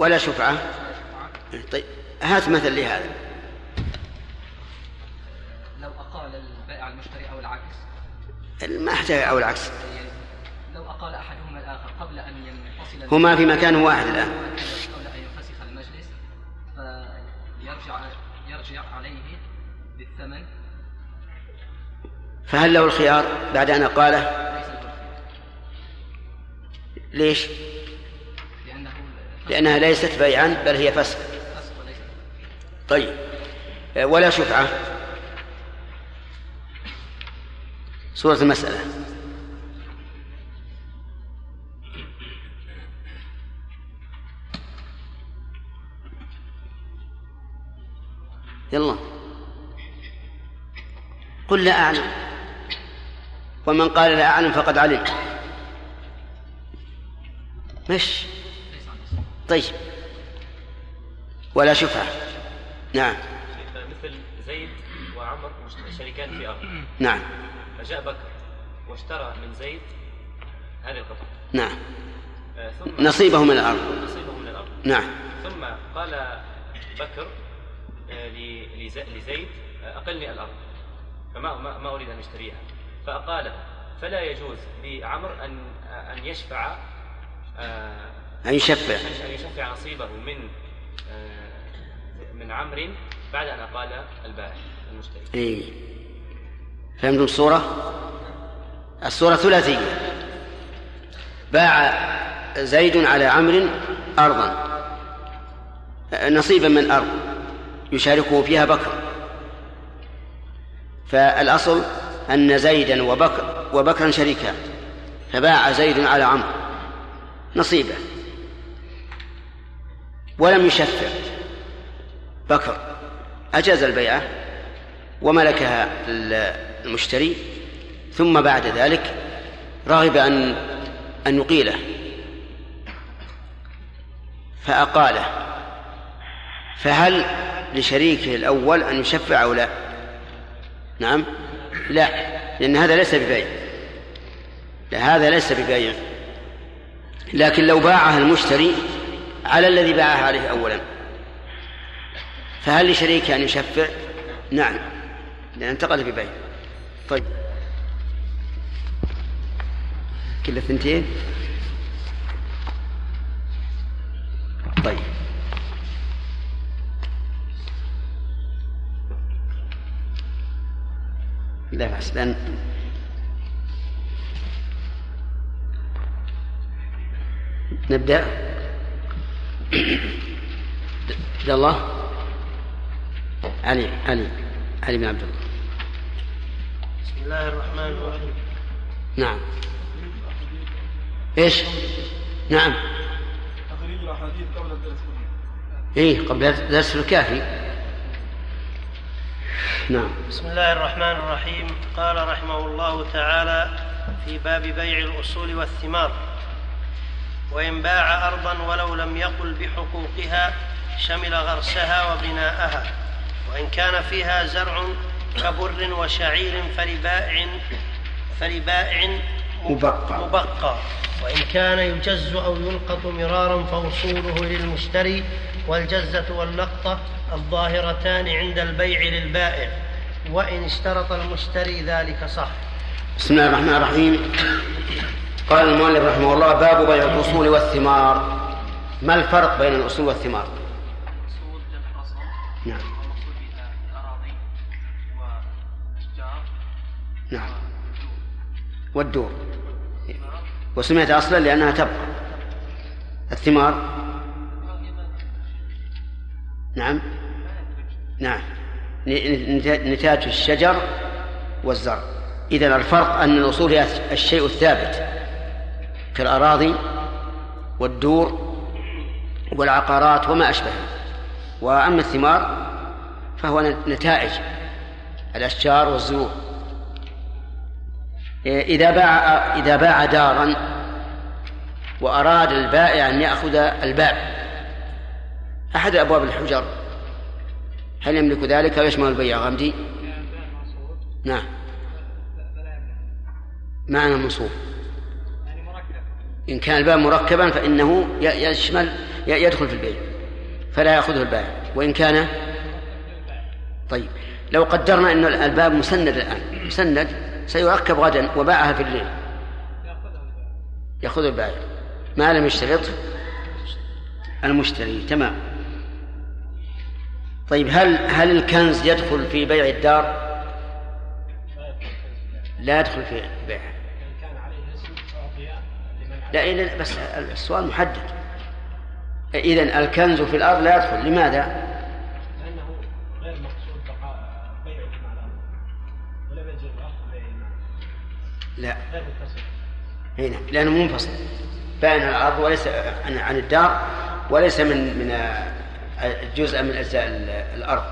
ولا شفعة. طيب هات مثل لهذا. لو أقال البائع المشتري أو العكس؟ ما أحتاج أو العكس. لو أقال أحدهما الآخر قبل أن ينفصل هما في مكان واحد الآن. قبل أن ينفسخ المجلس فيرجع يرجع عليه بالثمن. فهل له الخيار بعد أن قاله ليس له الخيار. ليش؟ لأنها ليست بيعا بل هي فسق طيب ولا شفعة. سورة المسألة. يلا. قل لا أعلم. ومن قال لا أعلم فقد علم. مش. طيب. ولا شفعة نعم. مثل زيد وعمر شريكان في أرض نعم. فجاء بكر واشترى من زيد هذه القطعة. نعم. آه، ثم نصيبه من الأرض. نصيبه من الأرض. نعم. ثم قال بكر آه، لزيد آه، أقلني الأرض. فما ما, أريد أن أشتريها. فأقاله فلا يجوز لعمر أن أن يشفع أن يشفع. أن يشفع نصيبه من آه، من عمرو بعد أن أقال البائع المشتري إيه. فهمتم الصورة؟ الصورة ثلاثية. باع زيد على عمرو أرضا. نصيبا من أرض يشاركه فيها بكر. فالأصل أن زيدا وبكر وبكرا شريكان فباع زيد على عمرو. نصيبه. ولم يشفع. بكر أجاز البيعة وملكها المشتري ثم بعد ذلك رغب أن أن يقيله. فأقاله. فهل لشريكه الأول أن يشفع أو لا؟ نعم. لا لأن هذا ليس ببيع. هذا ليس ببيع. لكن لو باعها المشتري على الذي باعها عليه أولا. فهل لشريكه أن يشفع؟ نعم. لأن انتقل ببيع طيب. كل الثنتين طيب. لا بأس. لأن نبدأ. عبد الله. علي علي علي بن عبد الله. بسم الله الرحمن الرحيم. نعم. إيش؟ نعم. تخريج الأحاديث قبل الدرس إيه قبل درس الكافي. نعم. بسم الله الرحمن الرحيم. قال رحمه الله تعالى في باب بيع الأصول والثمار. وإن باع أرضا ولو لم يقل بحقوقها شمل غرسها وبناءها. وإن كان فيها زرع كبر وشعير فلبائع فلبائع مبقى. مبقى. وإن كان يجز أو يلقط مرارا فوصوله للمشتري والجزة واللقطة الظاهرتان عند البيع للبائع. وإن اشترط المشتري ذلك صح. بسم الله الرحمن الرحيم. قال المؤلف رحمه الله باب بيع الأصول والثمار. ما الفرق بين الأصول والثمار؟ أصول جمع أصل نعم. نعم. والدور. وسميت أصلا لأنها تبقى. الثمار. نعم. نعم. نتاج الشجر والزرع. إذا الفرق أن الأصول هي الشيء الثابت. كالأراضي والدور والعقارات وما أشبه وأما الثمار فهو نتائج الأشجار والزهور إذا باع إذا باع دارا وأراد البائع أن يأخذ الباب أحد أبواب الحجر هل يملك ذلك أو يشمل البيع؟ غامدي؟ نعم. معنى منصوب إن كان الباب مركبا فإنه يشمل يدخل في البيع فلا يأخذه البائع. وإن كان طيب. لو قدرنا أن الباب مسند الآن مسند سيركب غدا وباعها في الليل. يأخذ البائع. ما لم يشترط؟ المشتري. تمام. طيب هل هل الكنز يدخل في بيع الدار؟ لا يدخل في بيعها لا إذا بس السؤال محدد. إذا الكنز في الأرض لا يدخل لماذا؟ لأنه غير مقصود بقاء بيعه مع الأرض ولم الأرض لا. غير متصل هنا لأنه منفصل. بين الأرض وليس عن عن الدار وليس من من جزء من أجزاء الأرض.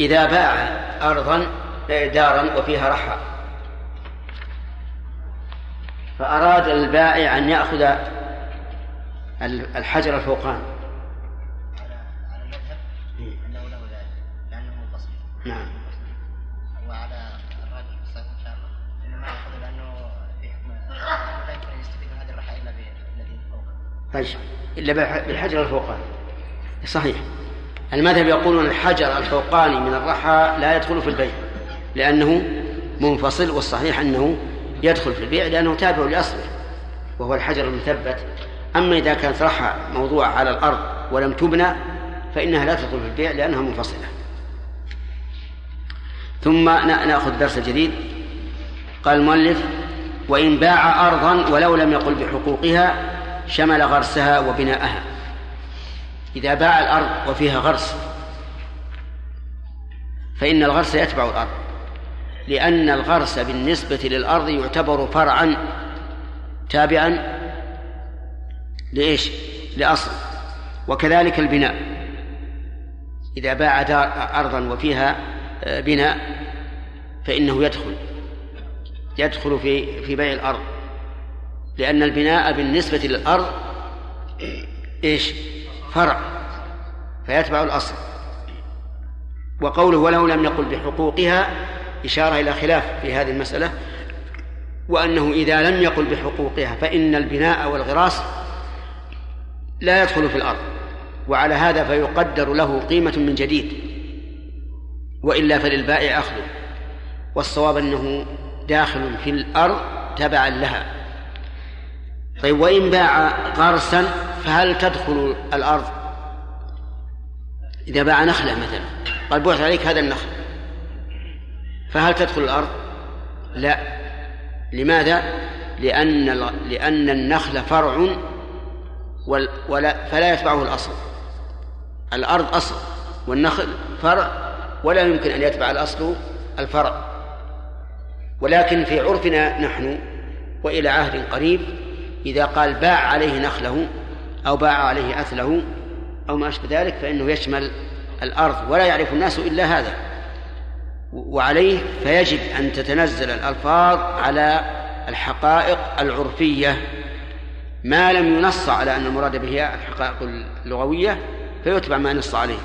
إذا باع أرضا دارا وفيها رحى. فأراد البائع أن يأخذ الحجر الفوقاني على على المذهب انه له ذلك لأنه منفصل نعم. وعلى الراجح في الصحيح ان شاء الله انه ما ياخذ لأنه لا يمكن يستفيد من هذه إلا طيب إلا بالحجر الفوقاني صحيح. المذهب يقولون الحجر الفوقاني من الرحى لا يدخل في البيع لأنه منفصل والصحيح أنه يدخل في البيع لأنه تابع لأصله وهو الحجر المثبت. أما إذا كانت رحى موضوعة على الأرض ولم تبنى فإنها لا تدخل في البيع لأنها منفصلة. ثم نأخذ درس جديد. قال المؤلف وإن باع أرضا ولو لم يقل بحقوقها شمل غرسها وبناءها. إذا باع الأرض وفيها غرس فإن الغرس يتبع الأرض. لأن الغرس بالنسبة للأرض يعتبر فرعا. تابعا لإيش؟ لأصل. وكذلك البناء. إذا باع دار أرضا وفيها آه، بناء فإنه يدخل. يدخل في في بيع الأرض. لأن البناء بالنسبة للأرض إيش؟ فرع. فيتبع الأصل. وقوله ولو لم يقل بحقوقها إشارة إلى خلاف في هذه المسألة وأنه إذا لم يقل بحقوقها فإن البناء والغراس لا يدخل في الأرض وعلى هذا فيقدر له قيمة من جديد وإلا فللبائع أخذه والصواب أنه داخل في الأرض تبعا لها. طيب وإن باع غرسا فهل تدخل الأرض؟ إذا باع نخلة مثلا قال بعث عليك هذا النخل فهل تدخل الأرض؟ لا. لماذا؟ لأن لأن النخل فرع ولا فلا يتبعه الأصل. الأرض أصل والنخل فرع ولا يمكن أن يتبع الأصل الفرع. ولكن في عرفنا نحن وإلى عهد قريب إذا قال باع عليه نخله أو باع عليه أثله أو ما أشبه ذلك فإنه يشمل الأرض. ولا يعرف الناس إلا هذا. وعليه فيجب أن تتنزل الألفاظ على الحقائق العرفية. ما لم ينص على أن المراد به الحقائق اللغوية فيتبع ما نص عليه.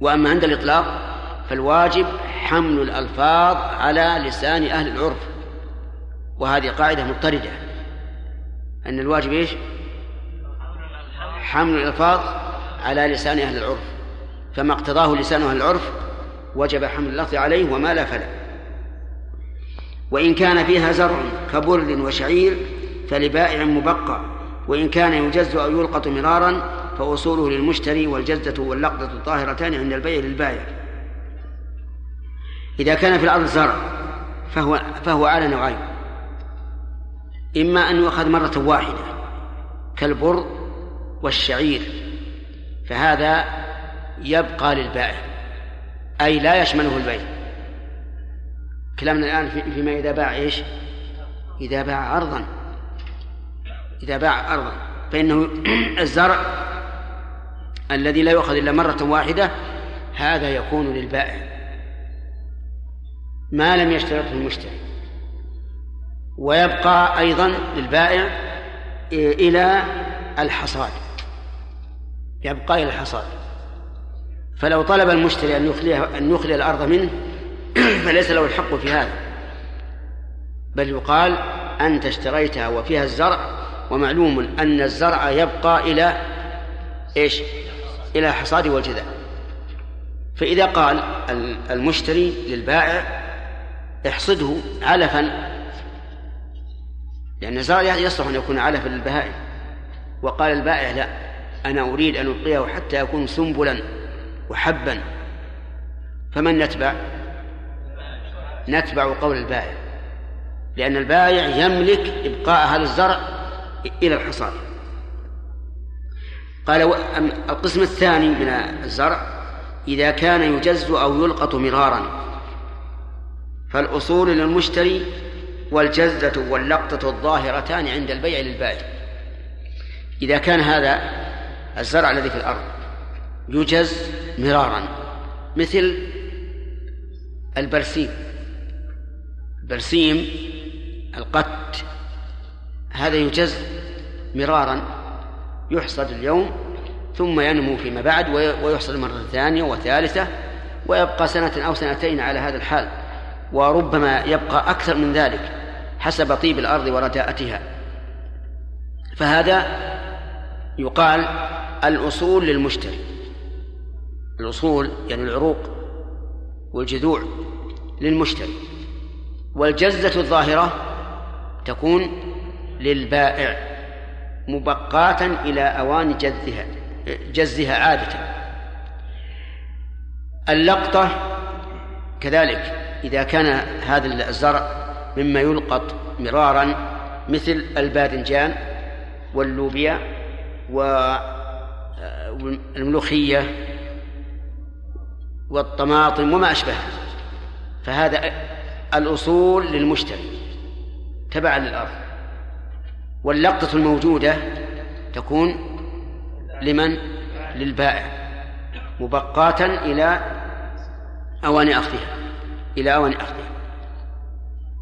وأما عند الإطلاق فالواجب حمل الألفاظ على لسان أهل العرف. وهذه قاعدة مضطردة. أن الواجب إيش؟ حمل الألفاظ على لسان أهل العرف. فما اقتضاه لسان أهل العرف وجب حمل اللفظ عليه وما لا فلا. وإن كان فيها زرع كبر وشعير فلبائع مبقى وإن كان يجز أو يلقط مرارا فأصوله للمشتري والجزة واللقطة طاهرتان عند البيع للبائع. إذا كان في الأرض زرع فهو فهو على نوعين. إما أن يؤخذ مرة واحدة كالبر والشعير فهذا يبقى للبائع. أي لا يشمله البيع كلامنا الآن فيما إذا باع إيش؟ إذا باع أرضا. إذا باع أرضا. فإنه الزرع الذي لا يؤخذ إلا مرة واحدة هذا يكون للبائع. ما لم يشترطه المشتري. ويبقى أيضا للبائع إلى الحصاد. يبقى إلى الحصاد. فلو طلب المشتري أن يخلي أن يخلي الأرض منه فليس له الحق في هذا. بل يقال أنت اشتريتها وفيها الزرع ومعلوم أن الزرع يبقى إلى إيش؟ إلى الحصاد والجذع. فإذا قال المشتري للبائع احصده علفا لأن الزرع يصلح أن يكون علفا للبهائم. وقال البائع لا أنا أريد أن أبقيه حتى يكون سنبلا. وحبا فمن نتبع؟ نتبع قول البائع لأن البائع يملك إبقاء هذا الزرع إلى الحصاد. قال القسم الثاني من الزرع إذا كان يجز أو يلقط مرارا فالأصول للمشتري والجزة واللقطة الظاهرتان عند البيع للبائع. إذا كان هذا الزرع الذي في الأرض يجز مرارا مثل البرسيم. البرسيم القت هذا يجز مرارا يحصد اليوم ثم ينمو فيما بعد ويحصد مرة ثانية وثالثة ويبقى سنة أو سنتين على هذا الحال. وربما يبقى أكثر من ذلك حسب طيب الأرض ورداءتها. فهذا يقال الأصول للمشتري. الأصول يعني العروق والجذوع للمشتري. والجزة الظاهرة تكون للبائع مبقاة إلى أوان جزها جزها عادة. اللقطة كذلك إذا كان هذا الزرع مما يلقط مرارا مثل الباذنجان واللوبيا والملوخية والطماطم وما أشبهها. فهذا الأصول للمشتري تبعا للأرض. واللقطة الموجودة تكون لمن؟ للبائع مبقاة إلى أوان أخذها إلى أوان أخذها.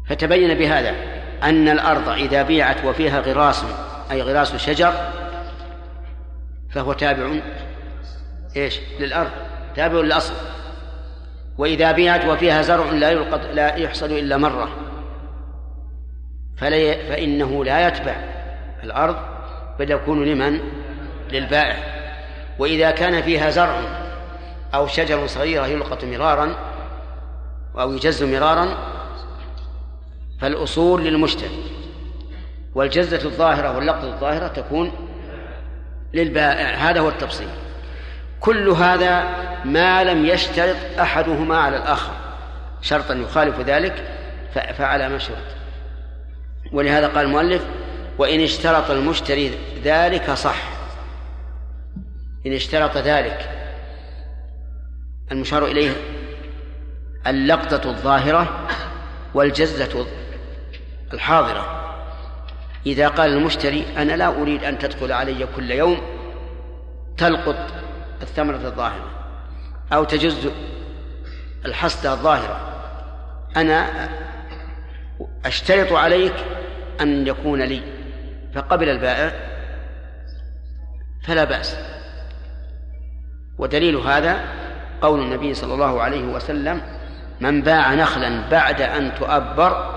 فتبين بهذا أن الأرض إذا بيعت وفيها غراس أي غراس شجر فهو تابع إيش؟ للأرض تابع للأصل. وإذا بيعت وفيها زرع لا يلقط لا يحصد إلا مرة. فلا فإنه لا يتبع الأرض بل يكون لمن؟ للبائع. وإذا كان فيها زرع أو شجر صغيرة يلقط مرارا أو يجز مرارا فالأصول للمشتري والجزة الظاهرة واللقطة الظاهرة تكون للبائع. هذا هو التفصيل. كل هذا ما لم يشترط أحدهما على الآخر شرطا يخالف ذلك فعلى ما شرط. ولهذا قال المؤلف وإن اشترط المشتري ذلك صح. إن اشترط ذلك المشار إليه اللقطة الظاهرة والجزة الحاضرة. إذا قال المشتري أنا لا أريد أن تدخل علي كل يوم تلقط الثمرة الظاهرة أو تجز الحصدة الظاهرة. أنا أشترط عليك أن يكون لي فقبل البائع فلا بأس. ودليل هذا قول النبي صلى الله عليه وسلم من باع نخلا بعد أن تؤبر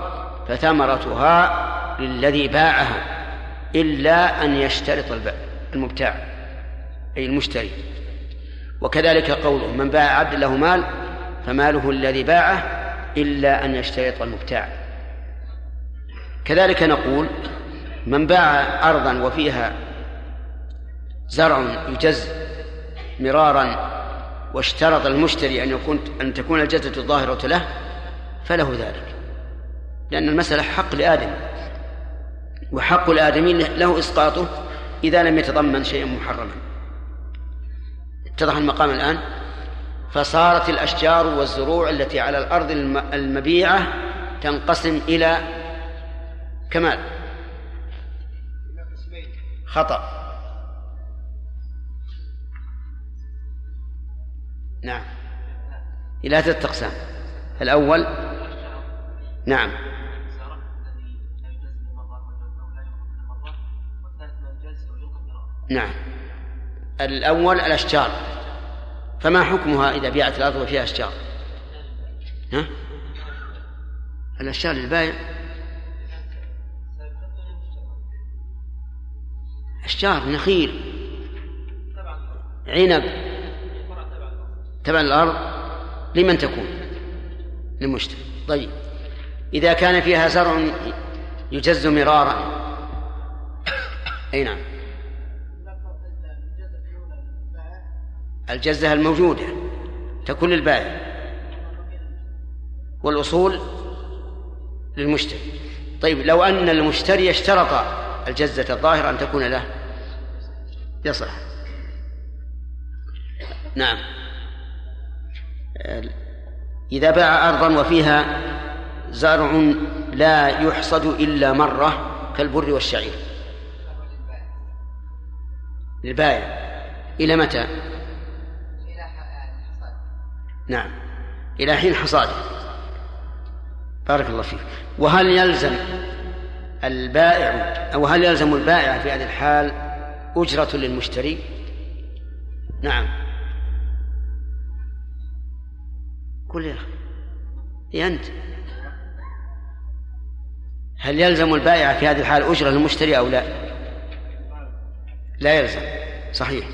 فثمرتها للذي باعها إلا أن يشترط المبتاع أي المشتري. وكذلك قوله من باع عبد له مال فماله الذي باعه إلا أن يشترط المبتاع. كذلك نقول من باع أرضا وفيها زرع يجز مرارا واشترط المشتري أن يكون أن تكون الجزة الظاهرة له فله ذلك. لأن المسألة حق لآدم وحق الآدمي له إسقاطه إذا لم يتضمن شيئا محرما. اتضح المقام الآن. فصارت الأشجار والزروع التي على الأرض المبيعة تنقسم إلى كمال. خطأ. نعم. إلى ثلاثة أقسام الأول نعم. نعم. الأول الأشجار. فما حكمها إذا بيعت الأرض وفيها أشجار؟ ها؟ الأشجار للبايع أشجار نخيل. عنب. تبع الأرض. لمن تكون؟ للمشتري طيب. إذا كان فيها زرع يجز مرارا. أي نعم. الجزة الموجودة تكون للبائع والأصول للمشتري. طيب لو أن المشتري اشترط الجزة الظاهرة أن تكون له. يصح. نعم. إذا باع أرضا وفيها زرع لا يحصد إلا مرة كالبر والشعير. للبائع إلى متى؟ نعم. إلى حين حصاده. بارك الله فيك. وهل يلزم البائع أو هل يلزم البائع في هذه الحال أجرة للمشتري؟ نعم. قل يا أخي. أنت. هل يلزم البائع في هذه الحال أجرة للمشتري أو لا؟ لا يلزم. صحيح.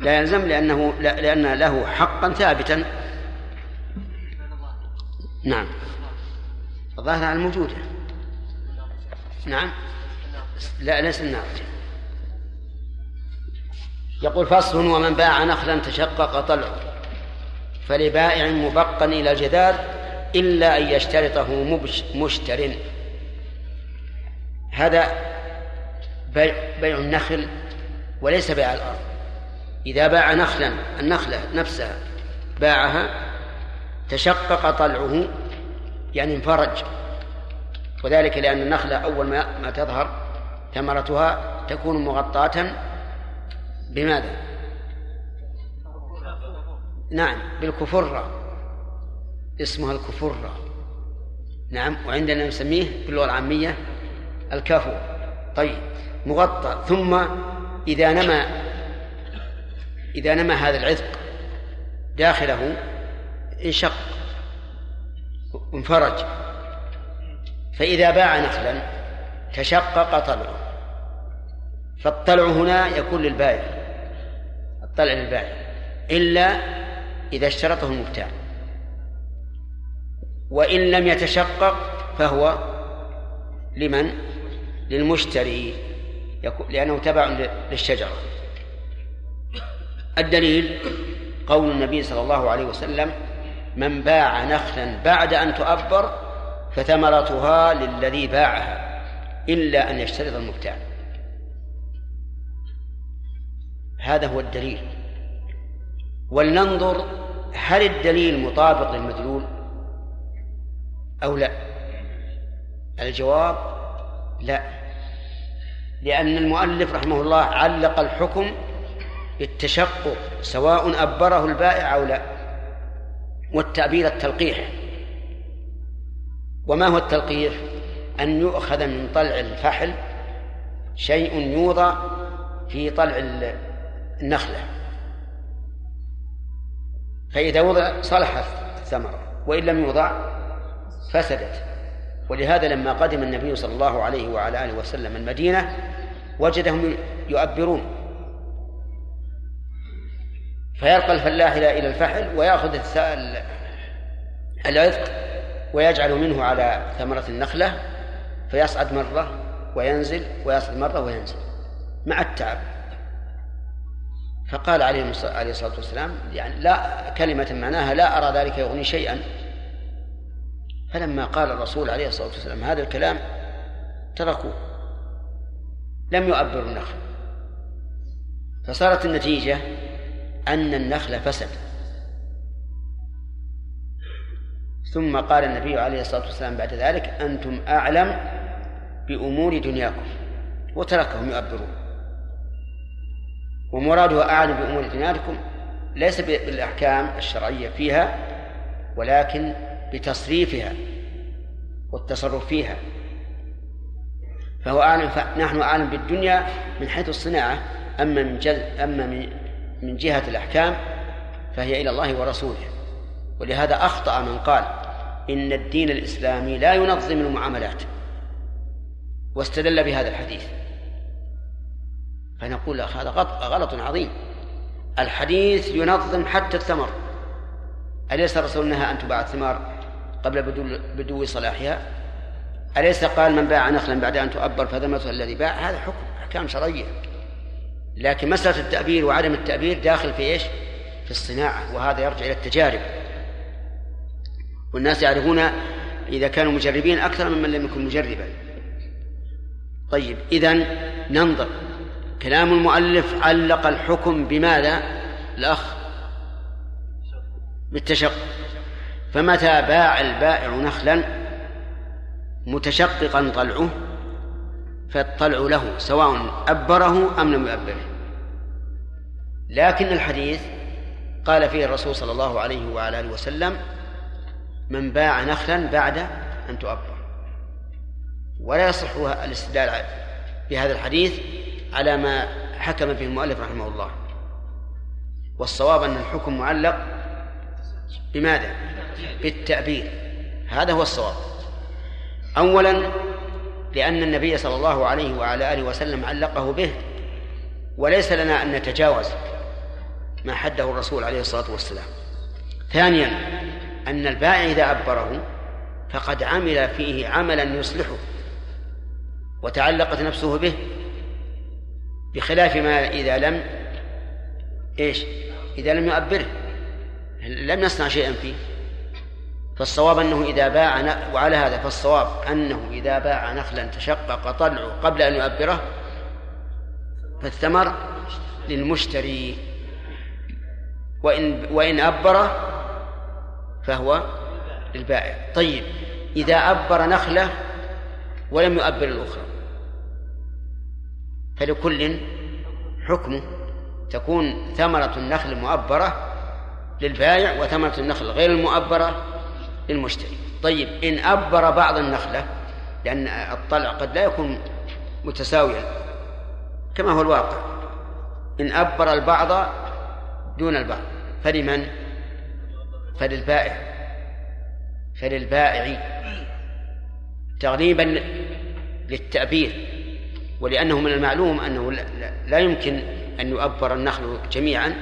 لا يلزم لأنه لأن له حقا ثابتا نعم. الظاهر على الموجودة. نعم. لا ليس الناضج يقول فصل ومن باع نخلا تشقق طلعه. فلبائع مبقا إلى الجدار إلا أن يشترطه مشتر. هذا بيع, بيع النخل وليس بيع الأرض. إذا باع نخلا النخلة نفسها باعها تشقق طلعه يعني انفرج. وذلك لأن النخلة أول ما ما تظهر ثمرتها تكون مغطاة بماذا؟ نعم بالكفرة. اسمها الكفرة. نعم وعندنا نسميه باللغة العامية الكافو طيب مغطى. ثم إذا نما إذا نما هذا العذق داخله انشق انفرج. فإذا باع نخلا تشقق طلعه. فالطلع هنا يكون للبائع الطلع للبائع إلا إذا اشترطه المبتاع. وإن لم يتشقق فهو لمن؟ للمشتري لأنه تبع للشجرة. الدليل قول النبي صلى الله عليه وسلم من باع نخلا بعد أن تؤبر فثمرتها للذي باعها إلا أن يشترط المبتاع. هذا هو الدليل. ولننظر هل الدليل مطابق للمدلول أو لا. الجواب لا لأن المؤلف رحمه الله علق الحكم بالتشقق سواء أبره البائع أو لا. والتعبير التلقيح. وما هو التلقيح؟ أن يؤخذ من طلع الفحل شيء يوضع في طلع النخلة. فإذا وضع صلحت الثمرة وإن لم يوضع فسدت. ولهذا لما قدم النبي صلى الله عليه وعلى آله وسلم المدينة وجدهم يؤبرون. فيلقى الفلاح إلى الفحل ويأخذ العذق ويجعل منه على ثمرة النخلة فيصعد مرة وينزل ويصعد مرة وينزل مع التعب. فقال عليه عليه الصلاة والسلام يعني لا كلمة معناها لا أرى ذلك يغني شيئا. فلما قال الرسول عليه الصلاة والسلام هذا الكلام تركوه. لم يؤبروا النخل. فصارت النتيجة أن النخل فسد. ثم قال النبي عليه الصلاة والسلام بعد ذلك أنتم أعلم بأمور دنياكم وتركهم يؤبرون. ومراده أعلم بأمور دنياكم ليس بالأحكام الشرعية فيها ولكن بتصريفها والتصرف فيها. فهو أعلم نحن أعلم بالدنيا من حيث الصناعة أما من جل أما من من جهة الأحكام فهي إلى الله ورسوله. ولهذا أخطأ من قال إن الدين الإسلامي لا ينظم المعاملات. واستدل بهذا الحديث. فنقول هذا غلط, عظيم. الحديث ينظم حتى الثمر. أليس الرسول نهى أن تباع الثمار قبل بدو صلاحها؟ أليس قال من باع نخلا بعد أن تؤبر فذمته الذي باع؟ هذا حكم أحكام شرعية. لكن مسألة التأبير وعدم التأبير داخل في إيش؟ في الصناعة وهذا يرجع إلى التجارب. والناس يعرفون إذا كانوا مجربين أكثر ممن لم يكن مجربا. طيب إذا ننظر. كلام المؤلف علق الحكم بماذا؟ الأخ. بالتشقق. فمتى باع البائع نخلا؟ متشققا طلعه فالطلع له سواء أبره أم لم يؤبره. لكن الحديث قال فيه الرسول صلى الله عليه وعلى آله وسلم من باع نخلا بعد أن تؤبر. ولا يصح الاستدلال بهذا الحديث على ما حكم به المؤلف رحمه الله. والصواب أن الحكم معلق بماذا؟ بالتأبير. هذا هو الصواب. أولا لأن النبي صلى الله عليه وعلى آله وسلم علقه به وليس لنا أن نتجاوز ما حده الرسول عليه الصلاة والسلام. ثانيا أن البائع إذا أبره فقد عمل فيه عملا يصلحه وتعلقت نفسه به بخلاف ما إذا لم إيش؟ إذا لم يؤبره. لم يصنع شيئا فيه. فالصواب أنه إذا باع وعلى هذا فالصواب أنه إذا باع نخلا تشقق طلعه قبل أن يؤبره فالثمر للمشتري. وإن وإن أبره فهو للبائع. طيب إذا أبر نخلة ولم يؤبر الأخرى فلكل حكمه تكون ثمرة النخل المؤبرة للبائع وثمرة النخل غير المؤبرة للمشتري. طيب إن أبر بعض النخلة لأن الطلع قد لا يكون متساويا كما هو الواقع. إن أبر البعض دون البعض. فلمن؟ فللبائع. فللبائع. تغليبا للتأبير. ولأنه من المعلوم أنه لا يمكن أن يؤبر النخل جميعا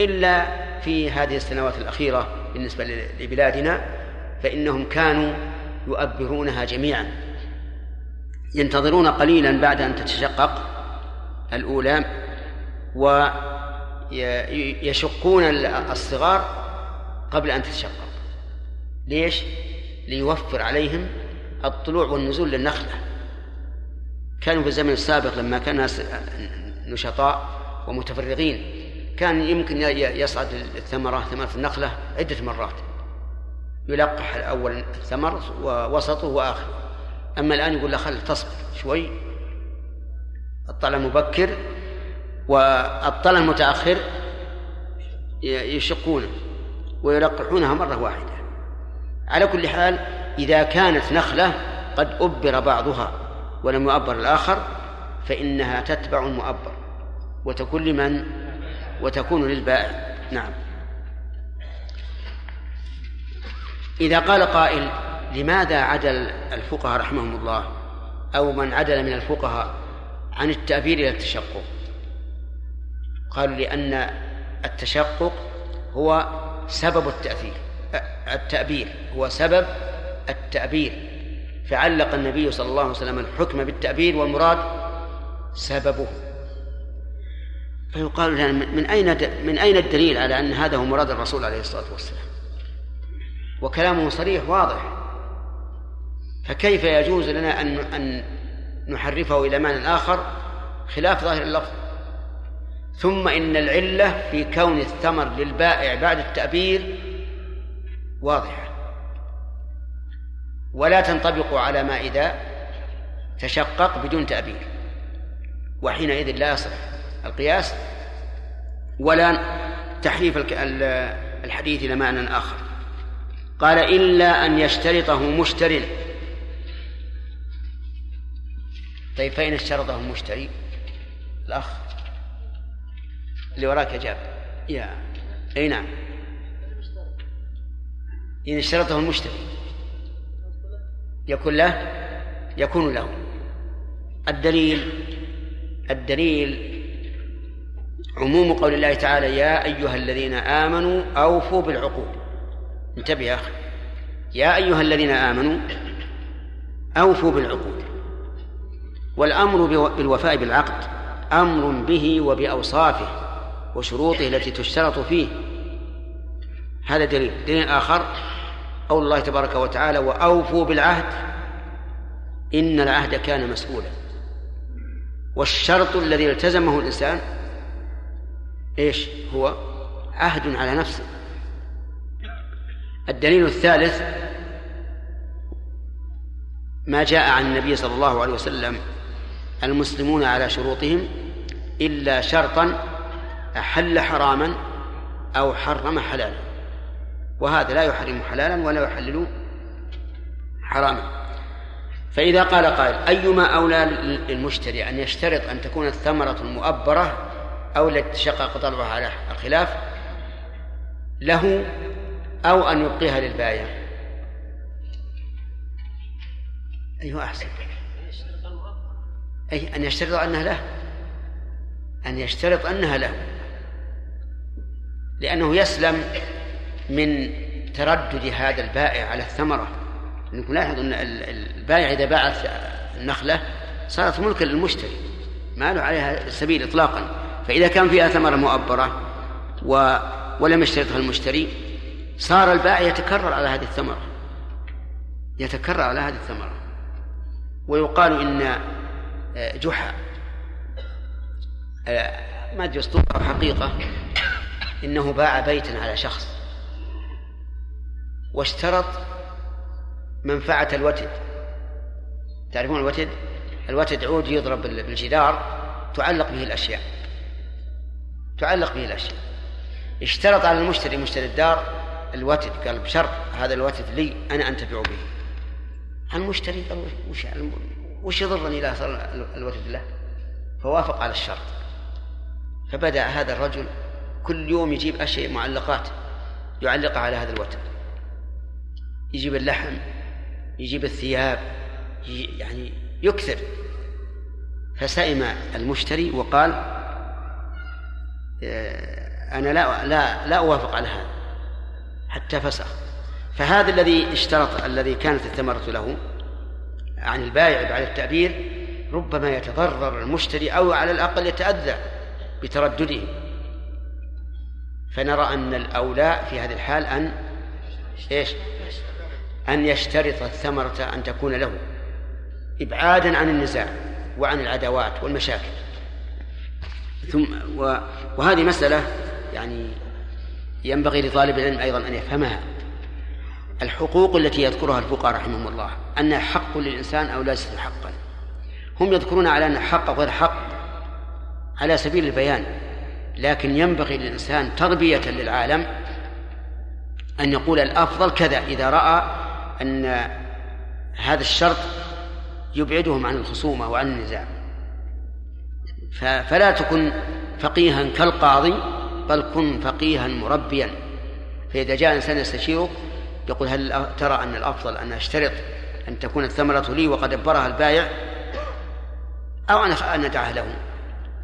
إلا في هذه السنوات الأخيرة بالنسبة لبلادنا فإنهم كانوا يؤبرونها جميعا. ينتظرون قليلا بعد أن تتشقق الأولى ويشقون الصغار قبل أن تتشقق. ليش؟ ليوفر عليهم الطلوع والنزول للنخلة. كانوا في الزمن السابق لما كان الناس نشطاء ومتفرغين كان يمكن يصعد الثمرة ثمرة النخلة عدة مرات. يلقح الأول الثمر ووسطه وآخره. أما الآن يقول له خل تصبر شوي. الطلع مبكر والطلع المتأخر يشقونه ويلقحونها مرة واحدة. على كل حال إذا كانت نخلة قد أبر بعضها ولم يؤبر الآخر فإنها تتبع المؤبر وتكون لمن؟ وتكون للبائع. نعم. إذا قال قائل لماذا عدل الفقهاء رحمهم الله؟ أو من عدل من الفقهاء عن التأبير إلى التشقق؟ قالوا لأن التشقق هو سبب التأثير التأبير هو سبب التأبير. فعلق النبي صلى الله عليه وسلم الحكم بالتأبير والمراد سببه. فيقال لنا من أين من أين الدليل على أن هذا هو مراد الرسول عليه الصلاة والسلام؟ وكلامه صريح واضح. فكيف يجوز لنا أن أن نحرفه إلى معنى آخر خلاف ظاهر اللفظ؟ ثم إن العلة في كون الثمر للبائع بعد التأبير واضحة. ولا تنطبق على ما إذا تشقق بدون تأبير. وحينئذ لا يصح القياس. ولا تحريف الحديث إلى معنى آخر. قال إلا أن يشترطه مشتر طيب فإن اشترطه المشتري الأخ اللي وراك يا جاب يا. أي نعم. إن اشترطه المشتري. يكون له يكون له. الدليل الدليل عموم قول الله تعالى يا أيها الذين آمنوا أوفوا بالعقود. انتبه يا أخي. يا أيها الذين آمنوا أوفوا بالعقود. والأمر بالوفاء بالعقد أمر به وبأوصافه. وشروطه التي تشترط فيه. هذا دليل. دليل آخر قول الله تبارك وتعالى وأوفوا بالعهد إن العهد كان مسؤولا. والشرط الذي التزمه الإنسان إيش؟ هو عهد على نفسه. الدليل الثالث ما جاء عن النبي صلى الله عليه وسلم المسلمون على شروطهم إلا شرطا أحل حراما أو حرم حلالا. وهذا لا يحرم حلالا ولا يحلل حراما. فإذا قال قائل أيما أولى للمشتري أن يشترط أن تكون الثمرة المؤبرة أو التي تشقق طلبها على الخلاف له أو أن يبقيها للبائع. أيها أحسن. أي أن يشترط أنها له. أن يشترط أنها له. لأنه يسلم من تردد هذا البائع على الثمرة. نحن لاحظ أن البائع إذا باع النخلة صارت ملكا للمشتري. ما له عليها سبيل إطلاقا. فإذا كان فيها ثمرة مؤبرة و ولم يشترطها المشتري صار البائع يتكرر على هذه الثمرة. يتكرر على هذه الثمرة. ويقال إن آه، جحا. آه، ما أدري أسطورة أو حقيقة. إنه باع بيتا على شخص واشترط منفعة الوتد. تعرفون الوتد؟ الوتد عود يضرب بالجدار تعلق به الأشياء. تعلق به الأشياء. اشترط على المشتري مشتري الدار الوتد. قال بشرط هذا الوتد لي أنا أنتفع به. المشتري قال وش وش يضرني إذا صار الوتد له؟ فوافق على الشرط. فبدأ هذا الرجل كل يوم يجيب أشياء معلقات يعلقها على هذا الوتد يجيب اللحم يجيب الثياب يعني يكثر. فسئم المشتري وقال آه، أنا لا لا لا أوافق على هذا. حتى فسخ. فهذا الذي اشترط الذي كانت الثمرة له عن البائع بعد التعبير ربما يتضرر المشتري أو على الأقل يتأذى بتردده. فنرى أن الأولى في هذه الحال أن إيش؟ أن يشترط الثمرة أن تكون له إبعادا عن النزاع وعن العداوات والمشاكل. ثم وهذه مسألة يعني ينبغي لطالب العلم أيضا أن يفهمها. الحقوق التي يذكرها الفقهاء رحمهم الله أنها حق للإنسان أو ليست حقا. هم يذكرون على أن حق غير حق على سبيل البيان. لكن ينبغي للإنسان تربية للعالم أن يقول الأفضل كذا إذا رأى أن هذا الشرط يبعدهم عن الخصومة وعن النزاع. فلا تكن فقيها كالقاضي بل كن فقيها مربيا. فإذا جاء إنسان يستشيرك يقول هل ترى أن الأفضل أن أشترط أن تكون الثمرة لي وقد أبرها البائع؟ أو أن ندعها له.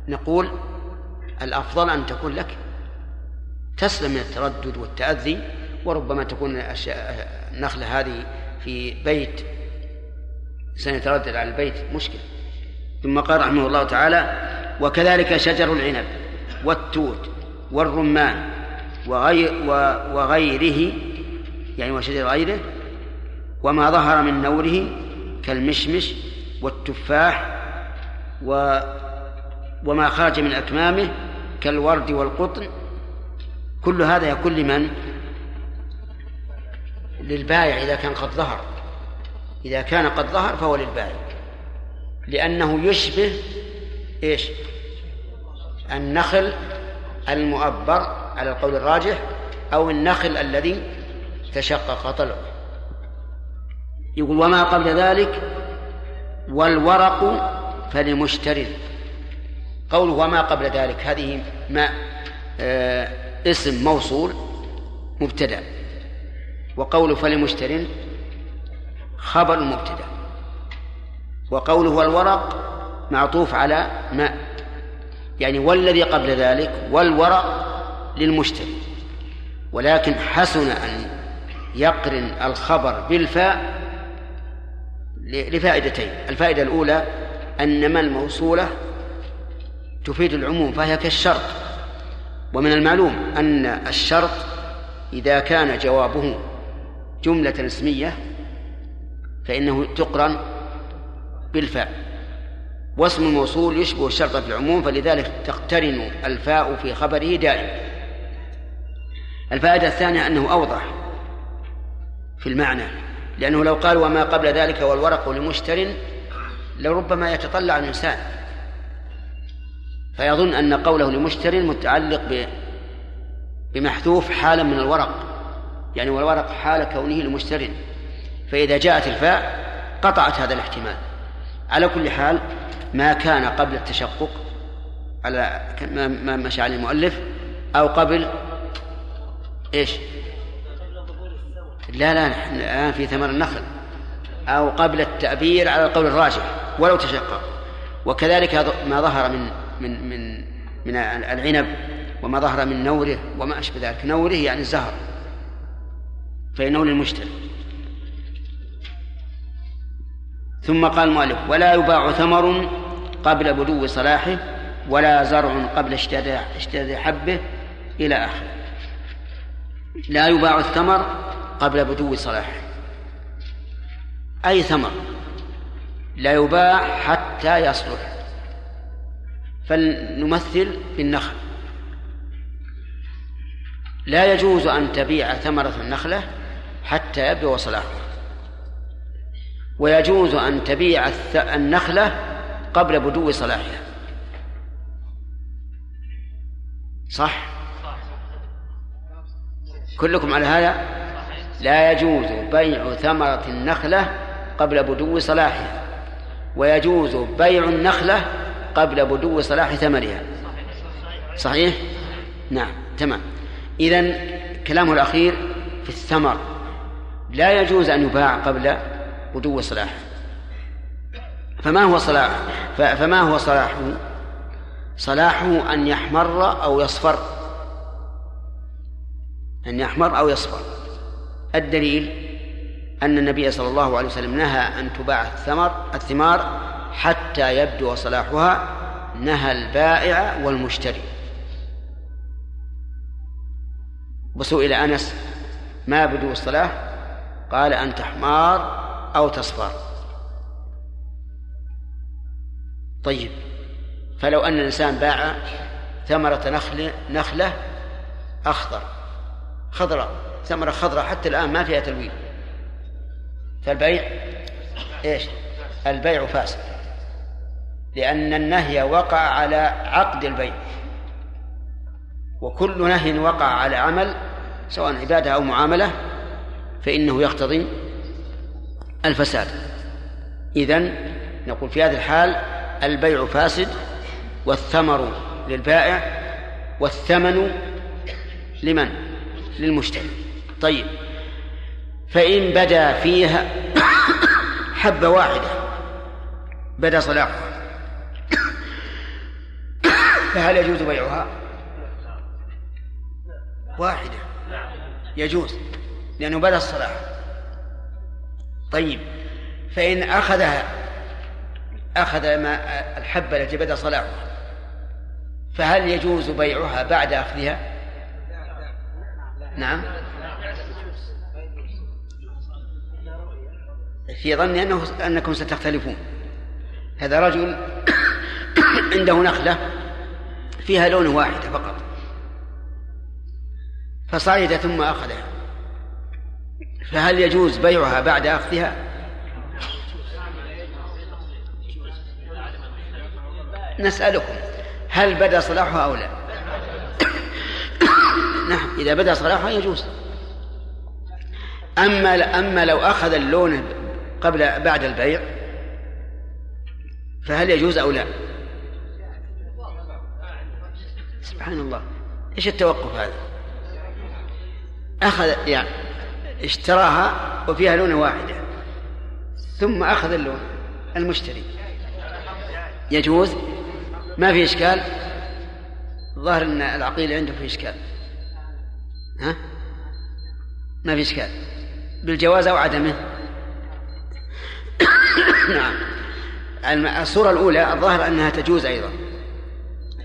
نقول الأفضل أن تكون لك تسلم من التردد والتأذي وربما تكون النخلة هذه في بيت سنتردد على البيت مشكلة. ثم قال رحمه الله تعالى وكذلك شجر العنب والتوت والرمان وغير وغيره يعني وشجر غيره وما ظهر من نوره كالمشمش والتفاح و وما خرج من أكمامه كالورد والقطن كل هذا يكون لمن؟ للبائع إذا كان قد ظهر. إذا كان قد ظهر فهو للبائع. لأنه يشبه إيش؟ النخل المؤبر على القول الراجح أو النخل الذي تشقق طلعه. يقول وما قبل ذلك والورق فلمشتر قوله وما قبل ذلك هذه ما آه اسم موصول مبتدأ. وقوله فلمشتر خبر مبتدأ. وقوله والورق معطوف على ما يعني والذي قبل ذلك والورق للمشتري. ولكن حسن أن يقرن الخبر بالفاء لفائدتين. الفائدة الأولى أن ما الموصولة تفيد العموم فهي كالشرط. ومن المعلوم أن الشرط إذا كان جوابه جملة اسمية فإنه تقرن بالفاء. واسم الموصول يشبه الشرط في العموم فلذلك تقترن الفاء في خبره دائما الفائدة الثانية أنه أوضح في المعنى لأنه لو قال وما قبل ذلك والورق لمشتر لربما يتطلع الإنسان. فيظن أن قوله لمشتر متعلق بمحذوف حالا من الورق يعني والورق حال كونه لمشتر. فإذا جاءت الفاء قطعت هذا الاحتمال. على كل حال ما كان قبل التشقق على ما مشى عليه المؤلف أو قبل إيش؟ لا لا نحن الآن في ثمر النخل. أو قبل التأبير على القول الراجح ولو تشقق. وكذلك ما ظهر من من من من العنب وما ظهر من نوره وما أشبه ذلك. نوره يعني الزهر فإنه للمشتري. ثم قال المؤلف ولا يباع ثمر قبل بدو صلاحه ولا زرع قبل اشتداد حبه إلى آخره. لا يباع الثمر قبل بدو صلاحه أي ثمر؟ لا يباع حتى يصلح. فلنمثل بالنخل لا يجوز أن تبيع ثمرة النخلة حتى يبدو صلاحها ويجوز أن تبيع النخلة قبل بدو صلاحها. صح؟ كلكم على هذا؟ لا يجوز بيع ثمرة النخلة قبل بدو صلاحها. ويجوز بيع النخلة قبل بدو صلاح ثمرها صحيح؟ نعم تمام. إذن كلامه الأخير في الثمر. لا يجوز أن يباع قبل بدو صلاحه. فما هو صلاح؟ فما هو صلاحه؟ صلاحه أن يحمر أو يصفر. أن يحمر أو يصفر. الدليل أن النبي صلى الله عليه وسلم نهى أن تباع الثمر الثمار حتى يبدو صلاحها نهى البائع والمشتري. وسئل أنس ما بدو الصلاح؟ قال أن تحمار أو تصفر. طيب فلو أن الإنسان باع ثمرة نخل نخلة أخضر خضراء ثمرة خضراء حتى الآن ما فيها تلوين. فالبيع إيش؟ البيع فاسد. لأن النهي وقع على عقد البيع. وكل نهي وقع على عمل سواء عبادة أو معاملة فإنه يقتضي الفساد. إذن نقول في هذه الحال البيع فاسد والثمر للبائع والثمن لمن؟ للمشتري. طيب فإن بدا فيها حبة واحدة بدا صلاحها. فهل يجوز بيعها؟ واحدة. يجوز لأنه بدأ الصلاح طيب فإن أخذها أخذ ما الحبة التي بدأ صلاحها فهل يجوز بيعها بعد أخذها؟ نعم. في ظني أنه أنكم ستختلفون. هذا رجل عنده نخلة. فيها لون واحد فقط. فصعد ثم أخذها. فهل يجوز بيعها بعد أخذها؟ نسألكم هل بدا صلاحها أو لا؟ نعم إذا بدا صلاحها يجوز. أما أما لو أخذ اللون قبل بعد البيع فهل يجوز أو لا؟ سبحان الله إيش التوقف هذا؟ أخذ يعني اشتراها وفيها لون واحدة. ثم أخذ اللون المشتري. يجوز؟ ما في إشكال؟ الظاهر إن العقيل عنده في إشكال. ها؟ ما في إشكال. بالجواز أو عدمه؟ نعم. الصورة الأولى الظاهر أنها تجوز أيضا.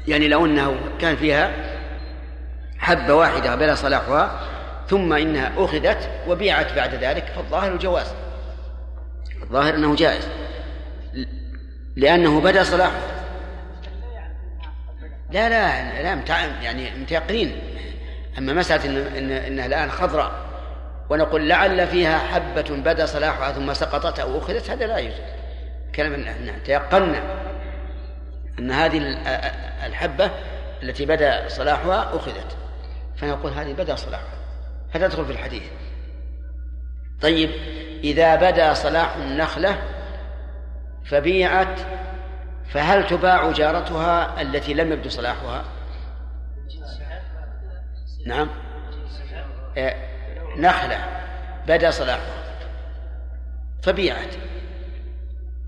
يعني لو أنه كان فيها حبة واحدة بلا صلاحها ثم إنها أخذت وبيعت بعد ذلك فالظاهر الجواز الظاهر أنه جائز. لأنه بدأ صلاحه. لا لا لا. يعني متيقنين. أما مسألة إن... إن... إنها الآن خضراء ونقول لعل فيها حبة بدأ صلاحها ثم سقطت أو أخذت هذا لا يجوز. كلام نعم تيقنا. أن هذه الحبة التي بدا صلاحها أخذت. فنقول هذه بدا صلاحها. فتدخل في الحديث؟ طيب إذا بدا صلاح النخلة فبيعت فهل تباع جارتها التي لم يبدو صلاحها؟ نعم. نخلة بدا صلاحها فبيعت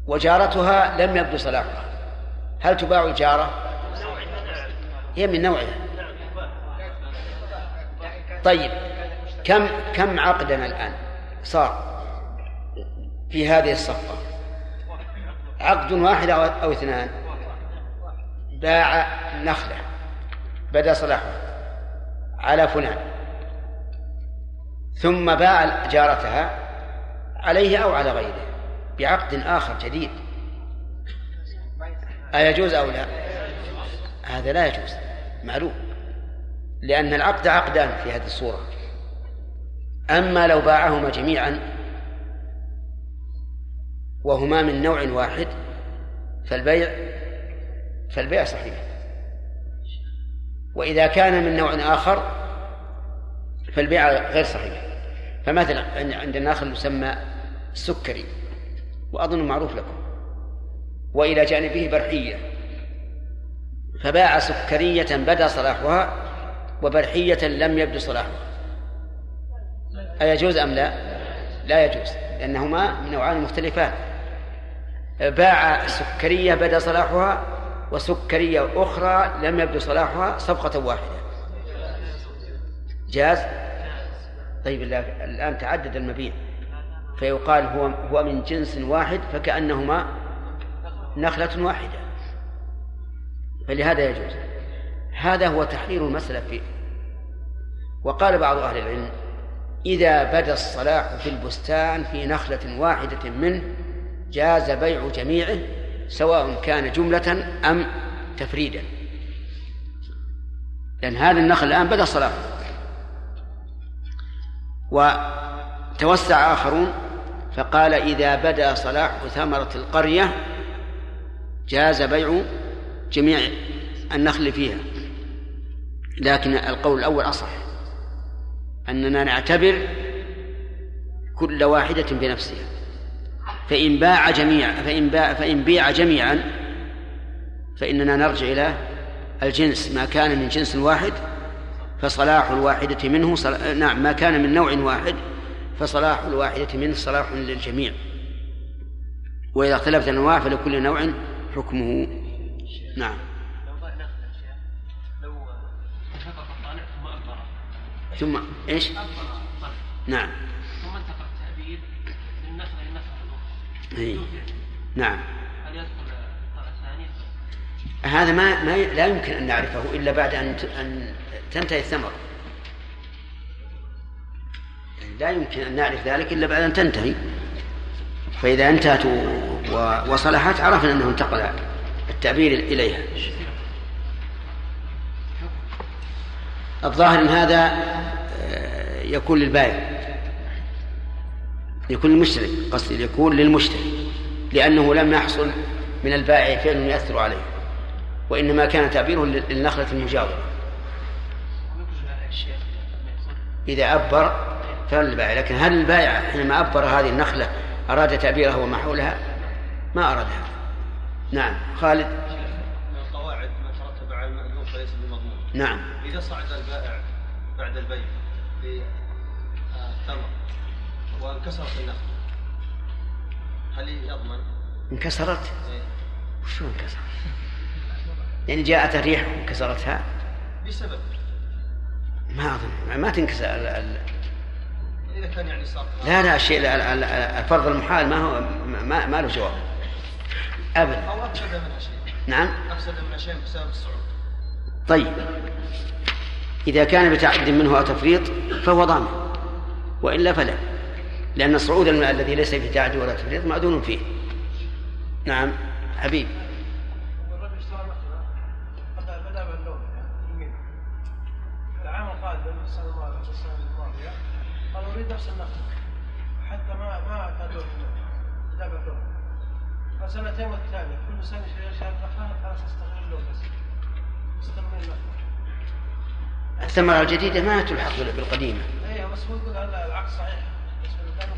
وجارتها لم يبدو صلاحها. هل تباع الجارة؟ هي من نوعها. طيب كم كم عقدنا الآن؟ صار في هذه الصفقة. عقد واحد أو اثنان. باع نخلة. بدا صلاحها على فلان. ثم باع جارتها عليه أو على غيره. بعقد آخر جديد. أيجوز أو لا؟ هذا لا يجوز معلوم لأن العقد عقدان في هذه الصورة. أما لو باعهما جميعا وهما من نوع واحد فالبيع فالبيع صحيح. وإذا كان من نوع آخر فالبيع غير صحيح. فمثلا عندنا آخر يسمى السكري وأظن معروف لكم. وإلى جانبه برحية. فباع سكرية بدا صلاحها وبرحية لم يبدو صلاحها. أيجوز أم لا؟ لا يجوز لأنهما نوعان مختلفان. باع سكرية بدا صلاحها وسكرية أخرى لم يبدو صلاحها صفقة واحدة. جاز؟ طيب الآن تعدد المبيع. فيقال هو هو من جنس واحد فكأنهما نخلة واحدة. فلهذا يجوز. هذا هو تحرير المسألة فيه وقال بعض أهل العلم إذا بدا الصلاح في البستان في نخلة واحدة منه جاز بيع جميعه سواء كان جملة أم تفريدا. لأن هذا النخل الآن بدا صلاحه وتوسع آخرون فقال إذا بدا صلاح ثمرة القرية جاز بيع جميع النخل فيها. لكن القول الأول أصح أننا نعتبر كل واحدة بنفسها. فإن باع جميع فإن باع فإن بيع جميعا فإننا نرجع إلى الجنس. ما كان من جنس واحد فصلاح الواحدة منه نعم ما كان من نوع واحد فصلاح الواحدة منه صلاح للجميع. وإذا اختلفت الأنواع فلكل نوع حكمه نعم لو ثم ثم إيش؟ نعم ثم انتقل التأبيد من نخلة للنخلة الأخرى أي. نعم هل يدخل؟ هذا ما, ما لا يمكن أن نعرفه إلا بعد أن ت- أن تنتهي الثمره يعني لا يمكن أن نعرف ذلك إلا بعد أن تنتهي فإذا انتهت وصلحت عرفنا أنه انتقل التعبير إليها. الظاهر إن هذا آه، يكون للبائع يكون للمشتري قصدي يكون للمشتري لأنه لم يحصل من البائع فعل يؤثر عليه. وإنما كان تعبيره للنخلة المجاورة. إذا أبر فللبائع لكن هل البائع حينما أبر هذه النخلة أراد تعبيرها وما حولها ما أرادها نعم. خالد؟ من القواعد ما ترتب على المأذون فليس بمضمون نعم. إذا صعد البائع بعد البيع بالتمر وانكسرت النخلة هل يضمن؟ انكسرت؟ إيه. شو انكسرت يعني جاءت الريح وكسرتها بسبب. ما أظن. ما تنكسر إذا كان يعني صار لا لا الشيء ال- ال- الفرض المحال ما هو ما, ما له جواب. أبدا. أو أفسد منها شيء نعم. أفسد منها شيء بسبب الصعود. طيب. إذا كان بتعد منه أو تفريط فهو ضامن. وإلا فلا. لأن الصعود الم- الذي ليس فيه تعد ولا تفريط مأذون فيه. نعم. حبيب. نفس حتى ما ما اعتادوا فسنتين والثانية. كل سنة النخلة خلاص أستغل اللون بس. أستغل النخلة الثمرة الجديدة ما تلحق بال- بالقديمة. أيوه بس هو يقول العكس صحيح. بس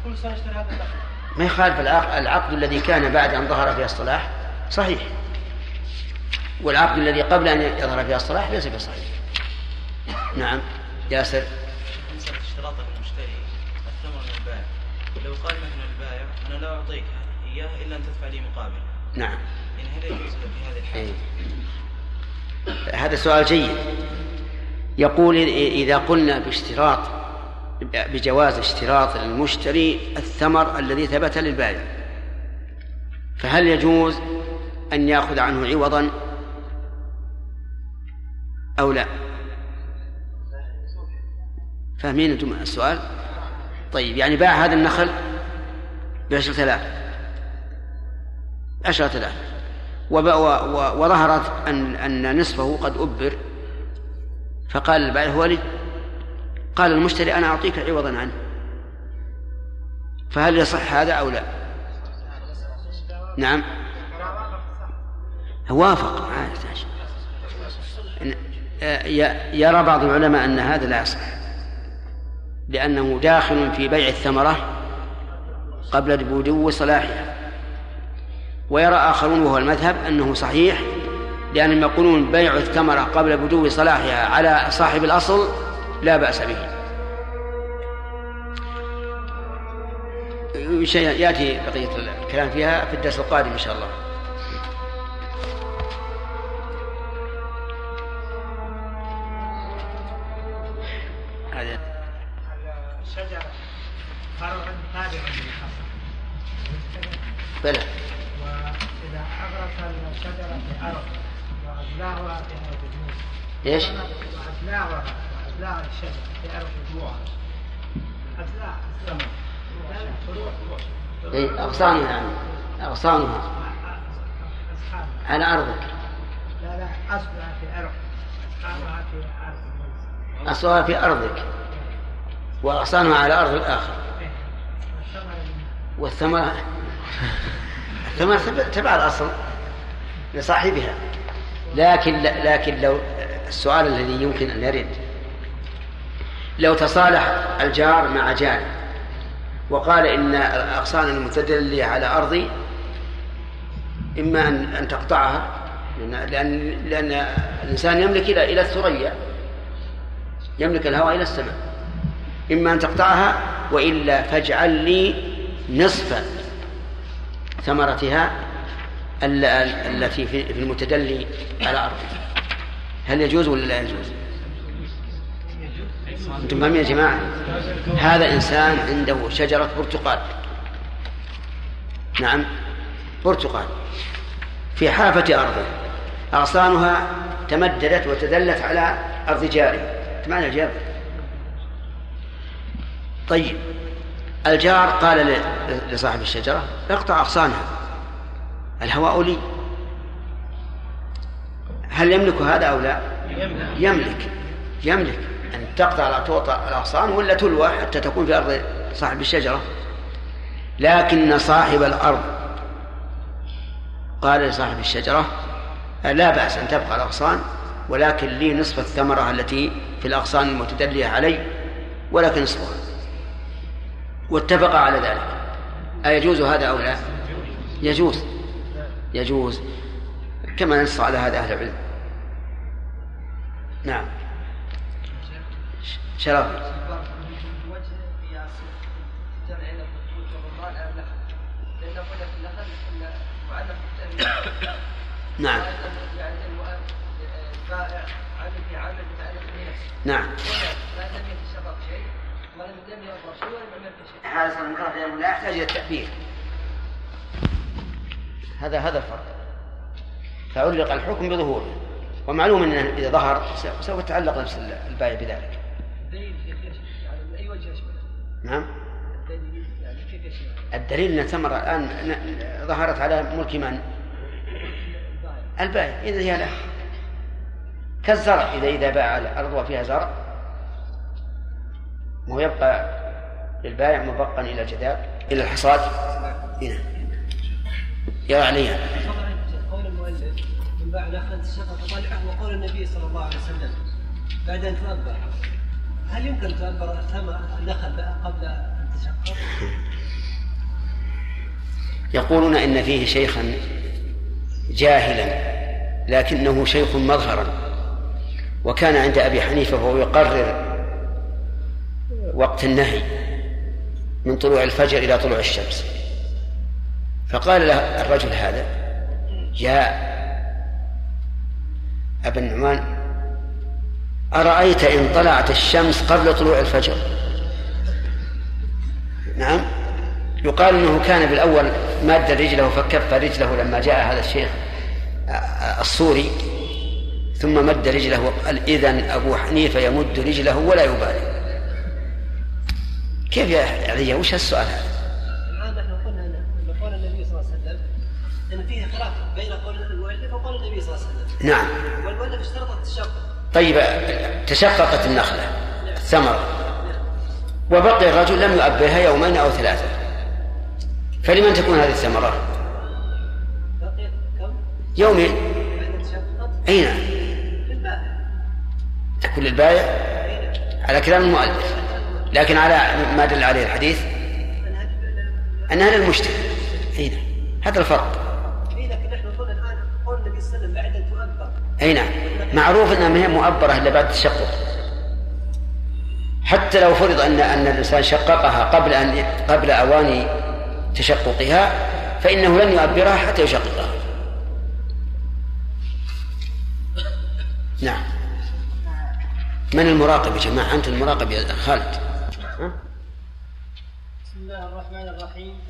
كل سنة يشتري هذا النخل ما يخالف العقد, العقد الذي كان بعد أن ظهر فيها الصلاح صحيح. والعقد الذي قبل أن يظهر فيها الصلاح ليس بصحيح. نعم. ياسر بالنسبة اشتراط المشتري الثمن من البائع لو قال مثلا البائع أنا لا أعطيك إياه إلا أن تدفع لي مقابل. نعم. يعني هل يجوز في هذه الحالة؟ إيه. هذا سؤال جيد. يقول إذا قلنا باشتراط بجواز اشتراط المشتري الثمر الذي ثبت للبائع فهل يجوز أن يأخذ عنه عوضا؟ أو لا؟ فاهمين أنتم السؤال؟ طيب يعني باع هذا النخل بعشرة آلاف عشرة آلاف وظهرت أن أن نصفه قد أبر. فقال البائع هو لي قال المشتري أنا أعطيك عوضا عنه. فهل يصح هذا أو لا؟ نعم. وافق. آه، يرى بعض العلماء أن هذا لا يصح. لأنه داخل في بيع الثمرة قبل بدو صلاحها. ويرى آخرون وهو المذهب أنه صحيح لأنهم يقولون بيع الثمرة قبل بدو صلاحها على صاحب الأصل لا بأس به. شيء يأتي بقية الكلام فيها في الدرس القادم إن شاء الله. هذا الشجرة فرع تابع للأصل بلى. وإذا أغرق الشجرة في أرض وأبلاغها في أرض موسى. إيش؟ وأبلاغها وأبلاغ الشجرة في أرض لا لا فروع إيه، أغصانها. يعني أغصانها. على أرضك. لا لا أصلها في أرض. أصحابها في أرض موسى. أصلها في أرضك. وأغصانها على أرض الآخر. والثمرة الثمرة تبع- الأصل لصاحبها. لكن لكن لو السؤال الذي يمكن أن يرد. لو تصالح الجار مع جار وقال إن الأغصان المتدلية على أرضي إما أن أن تقطعها لأن, لأن الإنسان يملك إلى إلى الثريا. يملك الهواء إلى السماء. إما أن تقطعها وإلا فاجعل لي نصف ثمرتها ال- ال- التي في المتدلي على أرضه هل يجوز ولا لا يجوز؟ أنتم فاهمين يا جماعة؟ هذا إنسان عنده شجرة برتقال. نعم برتقال. في حافة أرضه. أغصانها تمددت وتدلت على أرض جاره معنى الجار طيب. الجار قال لصاحب الشجرة اقطع أغصانها. الهواء لي. هل يملك هذا أو لا؟ يملك. يملك. أن تقطع تعطى الأغصان ولا تلوى حتى تكون في أرض صاحب الشجرة. لكن صاحب الأرض قال لصاحب الشجرة لا بأس أن تبقى الأغصان ولكن لي نصف الثمرة التي في الأغصان المتدلية علي ولكن نصفها. واتفق على ذلك أيجوز هذا أو لا يجوز يجوز كما نص على هذا أهل العلم نعم شرف نعم يعني نعم ما لم يتشرط شيء ولم لم ولم يعمل شيء هذا صار المكره لأنه لا يحتاج إلى التعبير هذا هذا الفرق فعلق الحكم بظهوره. ومعلوم أنه إذا ظهر سوف تعلق نفس البائع بذلك. أي وجه؟ نعم. الدليل يعني كيف يشمل؟ الدليل أن الثمرة الآن ظهرت على ملك من؟ البائع إذا هي له كالزرع. إذا إذا باع الأرض وفيها زرع وهو يبقى للبائع مبقا إلى الجدال إلى الحصاد. هنا يرى عليها طبعا قول المؤلف من باع نخلا تشقق طلعه وقول النبي صلى الله عليه وسلم بعد أن تؤبر هل يمكن تؤبر ثمر النخل قبل أن تشقق؟ يقولون إن فيه شيخا جاهلا لكنه شيخ مظهرا وكان عند أبي حنيفة وهو يقرر وقت النهي. من طلوع الفجر إلى طلوع الشمس. فقال له الرجل هذا يا أبا النعمان أرأيت إن طلعت الشمس قبل طلوع الفجر؟ نعم. يقال إنه كان بالأول ماد رجله فكف رجله لما جاء هذا الشيخ الصوري ثم مد رجله اذا أبو حنيفة يمد رجله ولا يبالي. كيف يا علي وش هالسؤال هذا؟ الان نحن قلنا ان أن قول النبي صلى الله عليه وسلم إن فيه خلاف بين قول المؤلف وقول النبي صلى الله عليه وسلم. نعم. والمؤلف اشترط التشقق. طيب تشققت النخلة الثمرة. وبقي الرجل لم يؤبرها يومين أو ثلاثة. فلمن تكون هذه الثمرة؟ بقي كم؟ يومين. اي نعم للبائع تكون للبائع؟ على كلام المؤلف. لكن على ما دل عليه الحديث انها للمشتري نعم. هذا الفرق لكن نحن قلنا الآن قول النبي صلى الله عليه وسلم بعد ان تؤبر أي نعم. معروف أنها ما هي مؤبرة إلا بعد التشقق. حتى لو فرض ان أن الإنسان شققها قبل ان قبل أوان تشققها فإنه لن يؤبرها حتى يشققها. نعم. من المراقب يا جماعة؟ أنت المراقب يا خالد. بسم الله الرحمن الرحيم.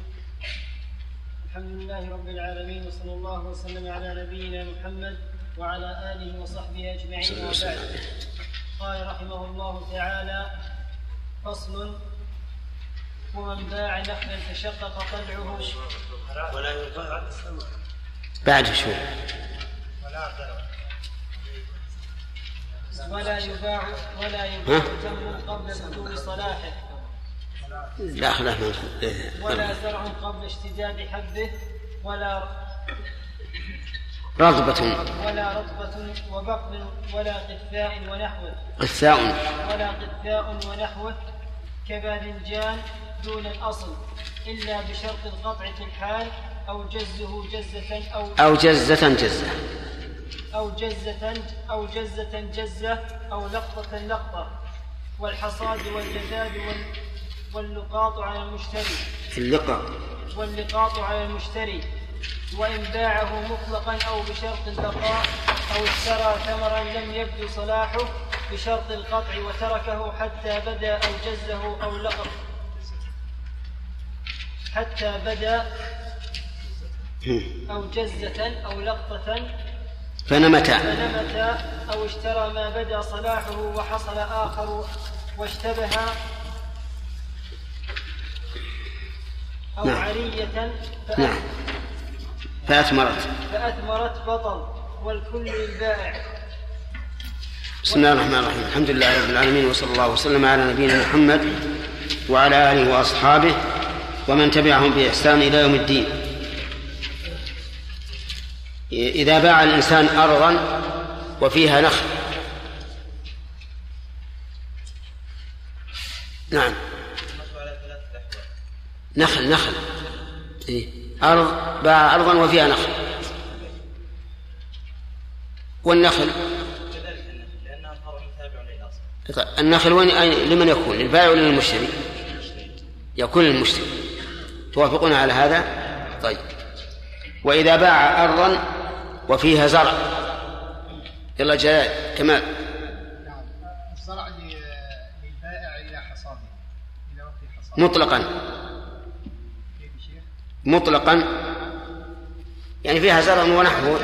الحمد لله رب العالمين وصلى الله وسلم على نبينا محمد وعلى آله وصحبه الله وبعد. وسلم. قال رحمه الله تعالى فصل ومن باع نخلا تشقق طلعه ولا يباع الثمر بعد شوي. ولا يباع ولا؟ يباع تمر قبل بدو صلاحه. لا خلاف ولا زرع قبل اشتداد حبه ولا رغبة. ولا رطبة وبقل ولا قثاء ونحوه. غثاء ولا قثاء ونحوه كباذنجان دون الأصل إلا بشرط القطع في الحال أو جزه جزة أو أو جزة جزة. أو جزة أو جزة جزة أو لقطة لقطة. والحصاد والجذاب وال واللقاط على المشتري. اللقاء واللقاط على المشتري. وإن باعه مطلقا أو بشرط البقاء أو اشترى ثمرا لم يبدو صلاحه بشرط القطع وتركه حتى بدا أو جزه أو لقط. حتى بدا أو جزة أو لقطة فنمتا فنمت أو اشترى ما بدا صلاحه وحصل آخر واشتبه أو نعم. عرية فأ- نعم. فأثمرت. فأثمرت بطل والكل للبائع بسم الله الرحمن الرحيم. الحمد لله رب العالمين وصلى الله وسلم على نبينا محمد وعلى آله وأصحابه ومن تبعهم بإحسان إلى يوم الدين. إذا باع الإنسان أرضا وفيها نخل. نعم. نخل نخل. إيه؟ أرض باع أرضا وفيها نخل. والنخل؟ النخل وين؟ لمن يكون؟ للبائع ولا للمشتري؟ يكون للمشتري. توافقون على هذا؟ طيب. وإذا باع أرضا وفيها زرع. يلا جلال كمال. نعم الزرع للبائع إلى حصاده إلى وقت حصاده مطلقا. مطلقا. يعني فيها زرع ونحوه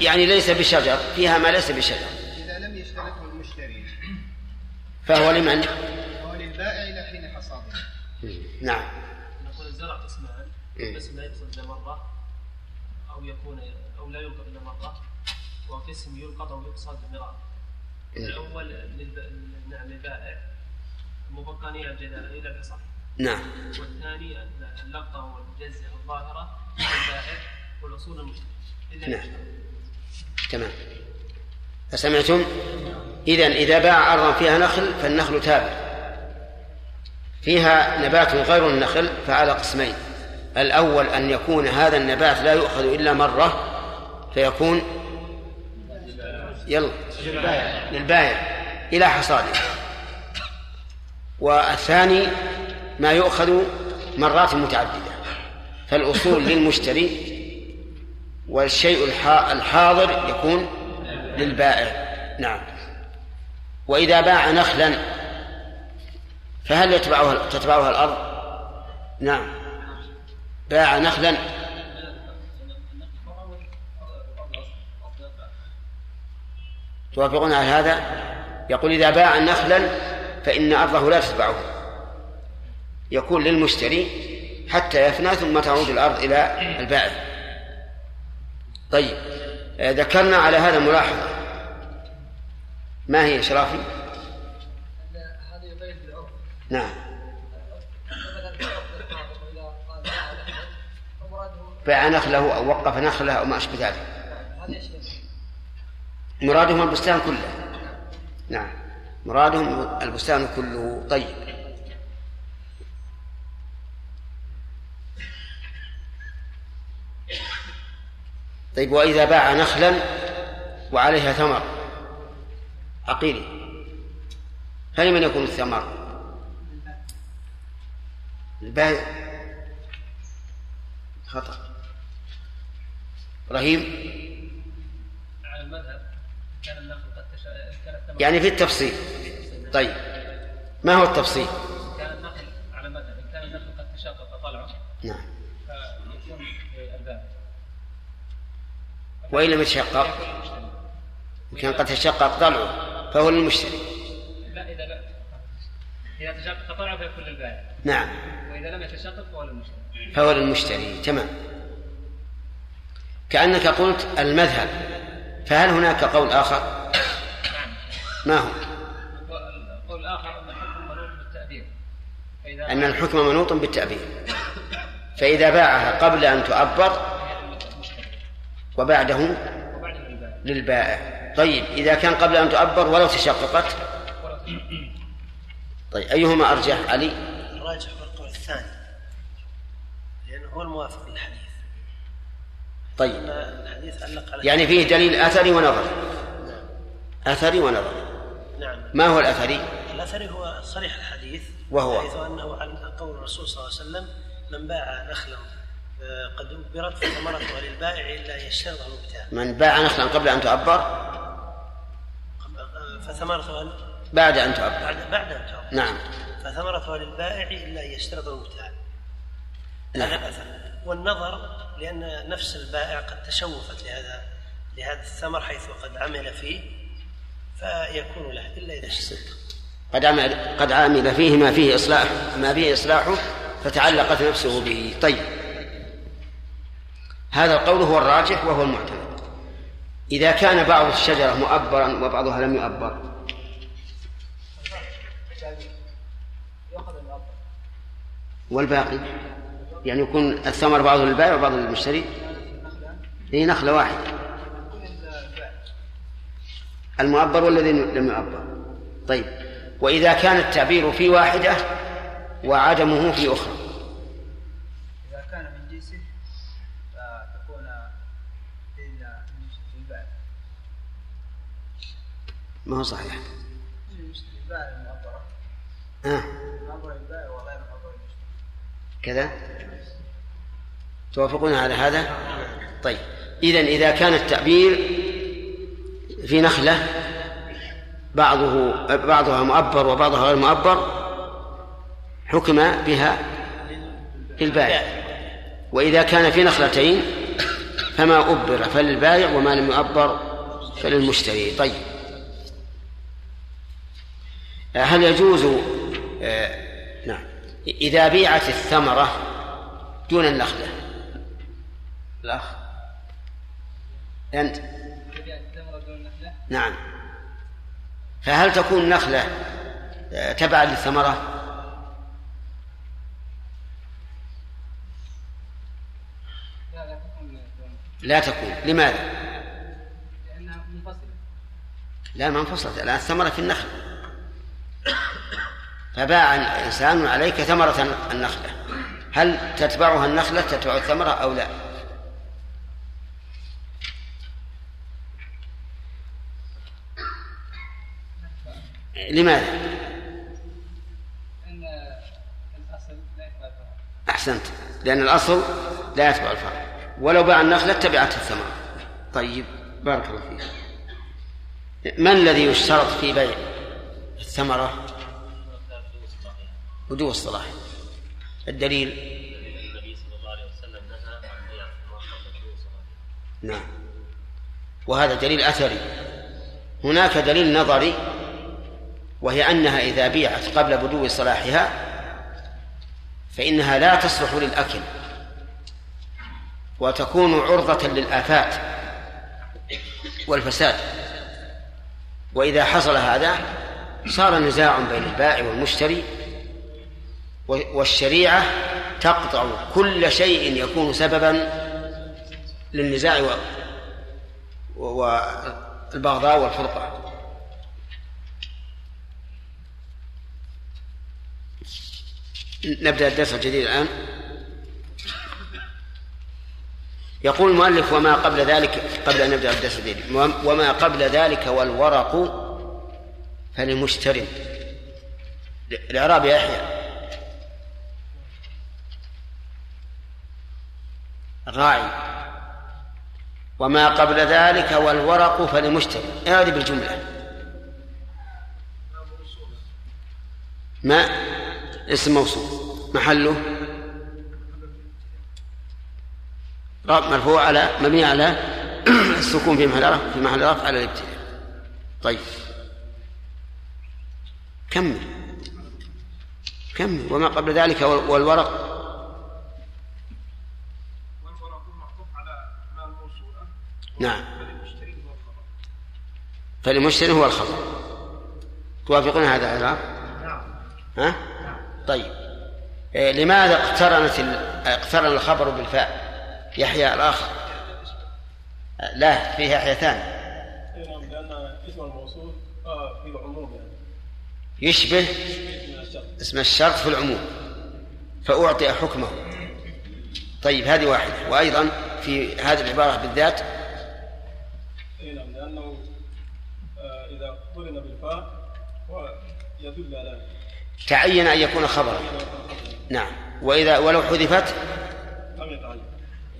يعني ليس بشجر. فيها ما ليس بشجر. إذا لم يشترطه المشتري. فهو لمن؟ هو للبائع إلى حين حصاده. نعم. نقول الزرع قسمان إيه. قسم لا يقصد مرة أو يكون وقسم يلقط أو يقصد مرارا إيه. الأول. نعم للبائع مبقانية الجدال إلى الحصاد نعم. والثاني اللقطة والجزء الظاهرة للبائع والأصول المشتري اذا نعم. تمام. فسمعتم إذا إذا باع أرضا فيها نخل فالنخل تابع. فيها نبات غير النخل فعلى قسمين. الأول أن يكون هذا النبات لا يؤخذ إلا مرة فيكون يلا. للبائع إلى حصاده. والثاني ما يؤخذ مرات متعددة. فالأصول للمشتري والشيء الحا- الحاضر يكون للبائع. نعم. وإذا باع نخلا فهل يتبعها تتبعها الأرض؟ نعم. باع نخلا توافقون على هذا؟ يقول إذا باع نخلا فإن أرضه لا تتبعه. يكون للمشتري حتى يفنى ثم تعود الأرض إلى البائع. طيب آه، ذكرنا على هذا ملاحظة. ما هي شرافي؟ هذا يبين بالعرف نعم. باع نخله أو وقف نخله أو ما أشبه ذلك. مرادهم البستان كله. نعم. مرادهم البستان كله طيب. طيب وإذا باع نخلا وعليها ثمر. عقيلي فلمن يكون الثمر؟ البائع خطأ. إبراهيم على المذهب كان النخل قد تشا... كان الثمر يعني في التفصيل. طيب. ما هو التفصيل؟ كان على إن كان قد تشقق طلعه نعم. فيكون الباب وإن لم يتشقق إن كان قد تشقق ضلعه فهو للمشتري. لا اذا لا اذا تشقق طلعه فيكون للبائع نعم. واذا لم يتشقق فهو للمشتري فهو للمشتري. تمام. كأنك قلت المذهب. فهل هناك قول آخر؟ ما هو؟ القول الآخر أن الحكم منوط بالتأديب فإذا أن الحكم منوط بالتأبير فإذا باعها قبل أن تعبر وبعده وبعد للبائع. للبائع طيب إذا كان قبل أن تعبر ولو تشققت. طيب أيهما أرجح؟ علي؟ الراجح هو القول الثاني لأنه هو الموافق للحديث. طيب. يعني فيه دليل أثري ونظري. أثري ونظري. نعم. ما هو الأثري؟ الأثري هو صريح الحديث وهو؟ حيث أنه عن قول الرسول صلى الله عليه وسلم من باع نخلا آه، قد أبرت فثمرته للبائع إلا يشترط المبتاع. من باع نخلا قبل أن تعبر آه، فثمرته بعد أن تعبر بعد بعد أن تعرف نعم. فثمرته للبائع إلا أن يشترط المبتاع. نعم. هذا الأثر والنظر لأن نفس البائع قد تشوفت لهذا لهذا الثمر حيث قد عمل فيه فيكون له إلا إذا قد عمل قد عمل فيه ما فيه إصلاح ما فيه إصلاحه فتعلقت نفسه به. طيب. هذا القول هو الراجح وهو المعتمد. إذا كان بعض الشجرة مؤبرا وبعضها لم يؤبر. والباقي؟ يعني يكون الثمر بعضه للبائع وبعضه للمشتري. هي نخلة واحدة. المؤبر والذي لم يؤبر طيب. وإذا كان التعبير في واحدة وعدمه في أخرى. إذا كان من جنسه فتكون ما هو صحيح؟ آه. كذا؟ توافقون على هذا؟ طيب. إذا إذا كان التعبير في نخلة بعضه بعضها مؤبر وبعضها غير مؤبر حكم بها للبائع وإذا كان في نخلتين فما أبر فللبائع وما لم يؤبر فللمشتري. طيب. هل يجوز آه نعم. إذا بيعت الثمرة دون النخلة الأخ. أنت؟ نعم. فهل تكون النخلة تبعا للثمرة؟ لا تكون. لماذا؟ لأنها منفصلة لا ما انفصلت. الآن الثمرة في النخل. فباع إنسان عليك ثمرة النخلة. هل تتبعها النخلة تتبع الثمرة أو لا؟ لماذا؟ أن الأصل لا يتبع الفرع. أحسنت. لأن الأصل لا يتبع الفرع. ولو باع النخلة تبعت الثمرة. طيب بارك الله فيك. ما الذي يشترط في بيع الثمرة؟ بدو الصلاح. الدليل؟ نعم. وهذا دليل أثري. هناك دليل نظري وهي أنها إذا بيعت قبل بدو صلاحها فإنها لا تصلح للأكل وتكون عرضة للآفات والفساد. وإذا حصل هذا صار نزاع بين البائع والمشتري والشريعة تقطع كل شيء يكون سببا للنزاع والبغضاء والفرقة. نبدأ الدرس الجديد الآن. يقول المؤلف وما قبل ذلك قبل أن نبدأ الدرس الجديد وما قبل ذلك والورق فلمشتر الإعراب يحيى. الراعي وما قبل ذلك والورق فلمشتري اعرب بالجملة؟ ما اسم موصول محله. مرفوع على مبني على السكون في محل رفع في محل رفع على الابتداء. طيب. كمل. كمل. وما قبل ذلك وال- والورق. نعم. فالمشتري هو الخبر. توافقون هذا الإعراب؟ نعم ها؟ طيب. إيه، لماذا اقترنت ال- اقترن الخبر بالفاء؟ يحيى الآخر؟ لا فيه يحيى ثاني. لأن اسم الموصول آه في العموم يعني. يشبه اسم الشرط في العموم. فأعطي حكمه. طيب هذه واحدة. وأيضا في هذه العبارة بالذات. نعم لأنه آه إذا قرن بالفاء يدل على تعين أن يكون خبرا. نعم. وإذا ولو حذفت لم يتعين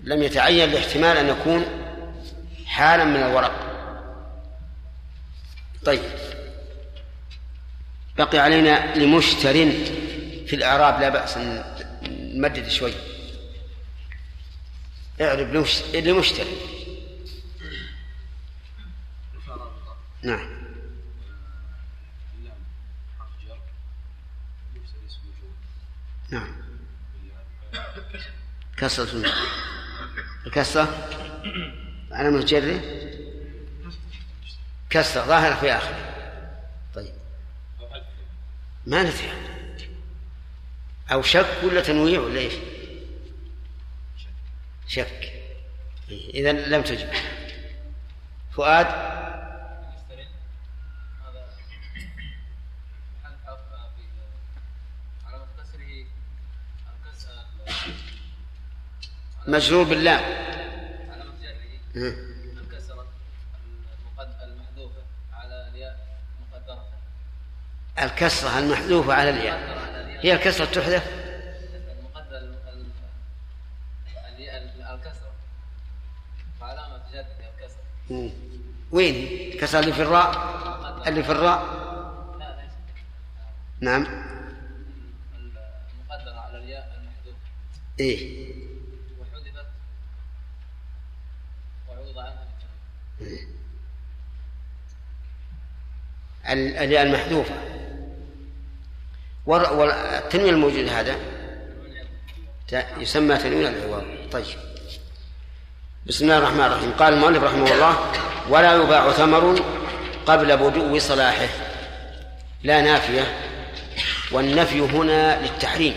لم يتعين لاحتمال أن يكون حالا من الورق. طيب. بقي علينا لمشتر في الإعراب لا بأس نمدد شوي. اعرب لمش- لمشتري نعم. نعم. كسرة. الكسرة؟ على متجري؟ كسرة ظاهرة في آخر. طيب. ما ندري أو شك ولا تنويع ولا إيش؟ شك. إذا لم تجب. فؤاد هذا محل حرف في علامة كسره الكسر مجرور باللام. الكسرة المحذوفة على الياء. المحذوفة على الياء هي الكسرة تحذف؟ الياء الكسرة مم. وين؟ الكسرة اللي في الراء؟ اللي في الراء؟ لا ليس نعم إيه. الياء المحذوفة. والتنوين الموجود هذا يسمى تنوين العوض طيب. بسم الله الرحمن الرحيم. قال المؤلف رحمه الله ولا يباع ثمر قبل بدو صلاحه. لا نافية. والنفي هنا للتحريم.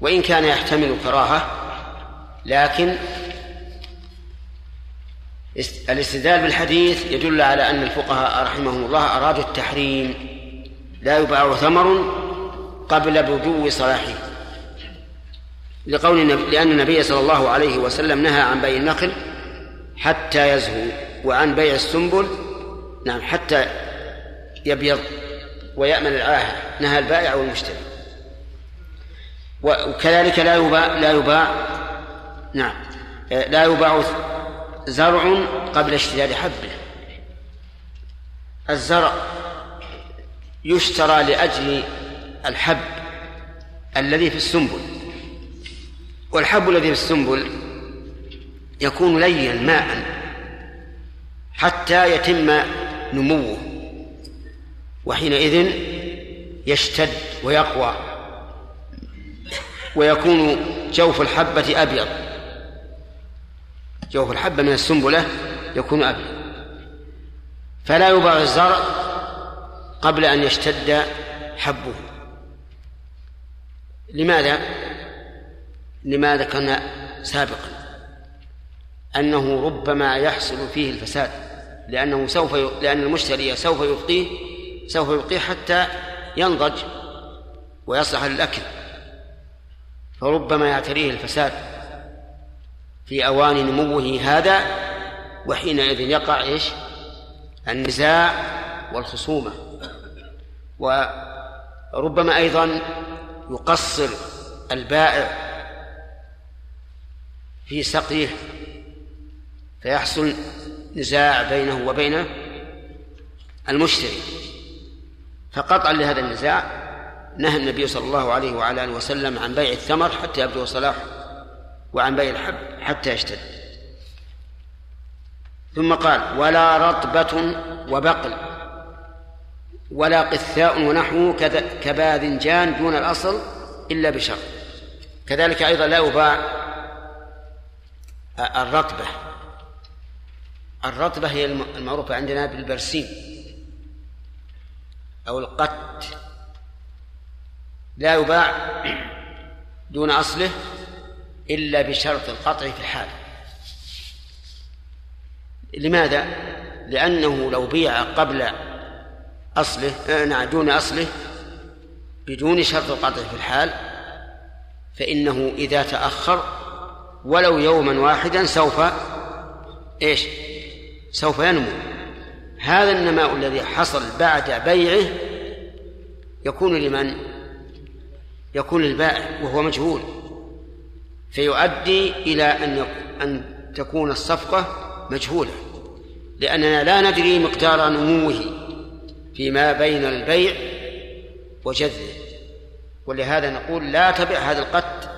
وإن كان يحتمل كراهة لكن الاستدلال بالحديث يدل على أن الفقهاء رحمهم الله أرادوا التحريم لا يباع ثمر قبل بدو صلاحه. لقول لأن النبي صلى الله عليه وسلم نهى عن بيع النخل حتى يزهو وعن بيع السنبل نعم حتى يبيض ويأمن العاهة نهى البائع والمشتري. وكذلك لا يباع لا يباع نعم لا يباع زرع قبل اشتداد حبه. الزرع يشترى لأجل الحب الذي في السنبل. والحب الذي في السنبل يكون ليا ماء حتى يتم نموه. وحينئذ يشتد ويقوى. ويكون جوف الحبة أبيض. جوف الحبة من السنبلة يكون أبيض فلا يباع الزرع قبل أن يشتد حبه. لماذا؟ لما ذكرنا سابقا؟ أنه ربما يحصل فيه الفساد لأنه سوف ي... لأن المشتري سوف يبقيه سوف يبقيه حتى ينضج ويصلح للأكل فربما يعتريه الفساد. في أوان نموه هذا وحينئذ يقع إيش؟ النزاع والخصومة. وربما أيضا يقصر البائع في سقيه فيحصل نزاع بينه وبين المشتري. فقطعا لهذا النزاع نهى النبي صلى الله عليه وعلى آله وسلم عن بيع الثمر حتى يبدو صلاحه. وعن بيع الحب حتى يشتد ثم قال ولا رطبة وبقل ولا قثاء ونحوه كباذنجان دون الأصل إلا بشرط كذلك أيضا لا يباع الرطبة. الرطبة هي المعروفة عندنا بالبرسيم أو القت لا يباع دون أصله إلا بشرط القطع في الحال لماذا؟ لأنه لو بيع قبل أصله آه نعم دون أصله بدون شرط القطع في الحال فإنه إذا تأخر ولو يوما واحدا سوف إيش؟ سوف ينمو هذا النماء الذي حصل بعد بيعه يكون لمن؟ يكون للبائع وهو مجهول فيؤدي إلى أن أن تكون الصفقة مجهولة لأننا لا ندري مقدار نموه فيما بين البيع وجذبه ولهذا نقول لا تبع هذا القط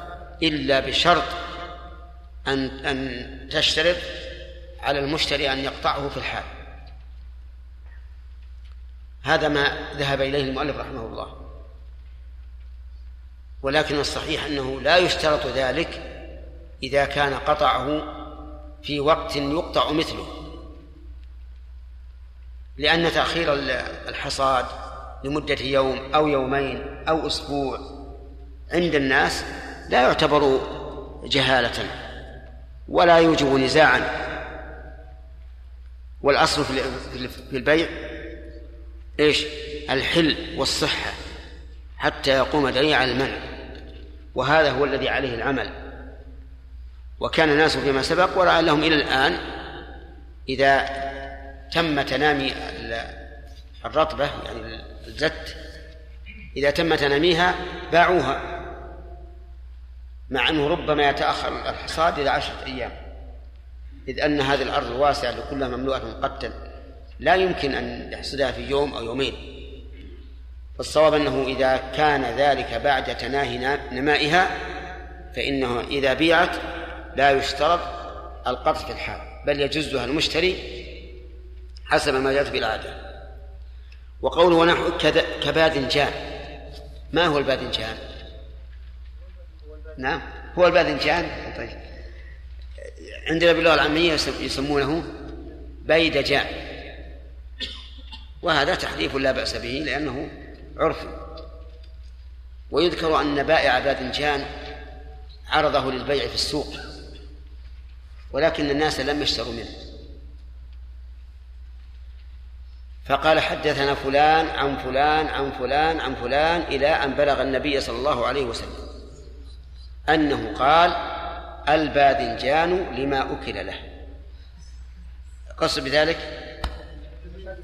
إلا بشرط أن أن تشترط على المشتري أن يقطعه في الحال. هذا ما ذهب إليه المؤلف رحمه الله. ولكن الصحيح أنه لا يشترط ذلك إذا كان قطعه في وقت يقطع مثله. لأن تأخير الحصاد لمدة يوم أو يومين أو أسبوع عند الناس لا يعتبر جهالة ولا يوجب نزاعا. والأصل في البيع إيش؟ الحل والصحة حتى يقوم دليل على المنع. وهذا هو الذي عليه العمل. وكان الناس فيما سبق ولعلهم إلى الآن إذا تم تنامي الرطبة يعني الزت إذا تم تناميها باعوها مع أنه ربما يتأخر الحصاد إلى عشرة أيام. إذ أن هذه الأرض الواسعة كلها مملوءة قتا لا يمكن أن يحصدها في يوم أو يومين. الصواب أنه إذا كان ذلك بعد تناهي نمائها فإنه إذا بيعت لا يشترط القطع في الحال بل يجزها المشتري حسب ما جاءت بالعادة. وقوله ونحو كباذنجان ما هو الباذنجان؟ نعم هو الباذنجان طيب. عندنا باللغة العامية يسمونه بيدجان وهذا تحريف لا بأس به لأنه عرف. ويذكر أن بائع باذنجان عرضه للبيع في السوق ولكن الناس لم يشتروا منه. فقال حدثنا فلان عن فلان عن فلان عن فلان إلى أن بلغ النبي صلى الله عليه وسلم أنه قال الباذنجان لما أكل له. قصد بذلك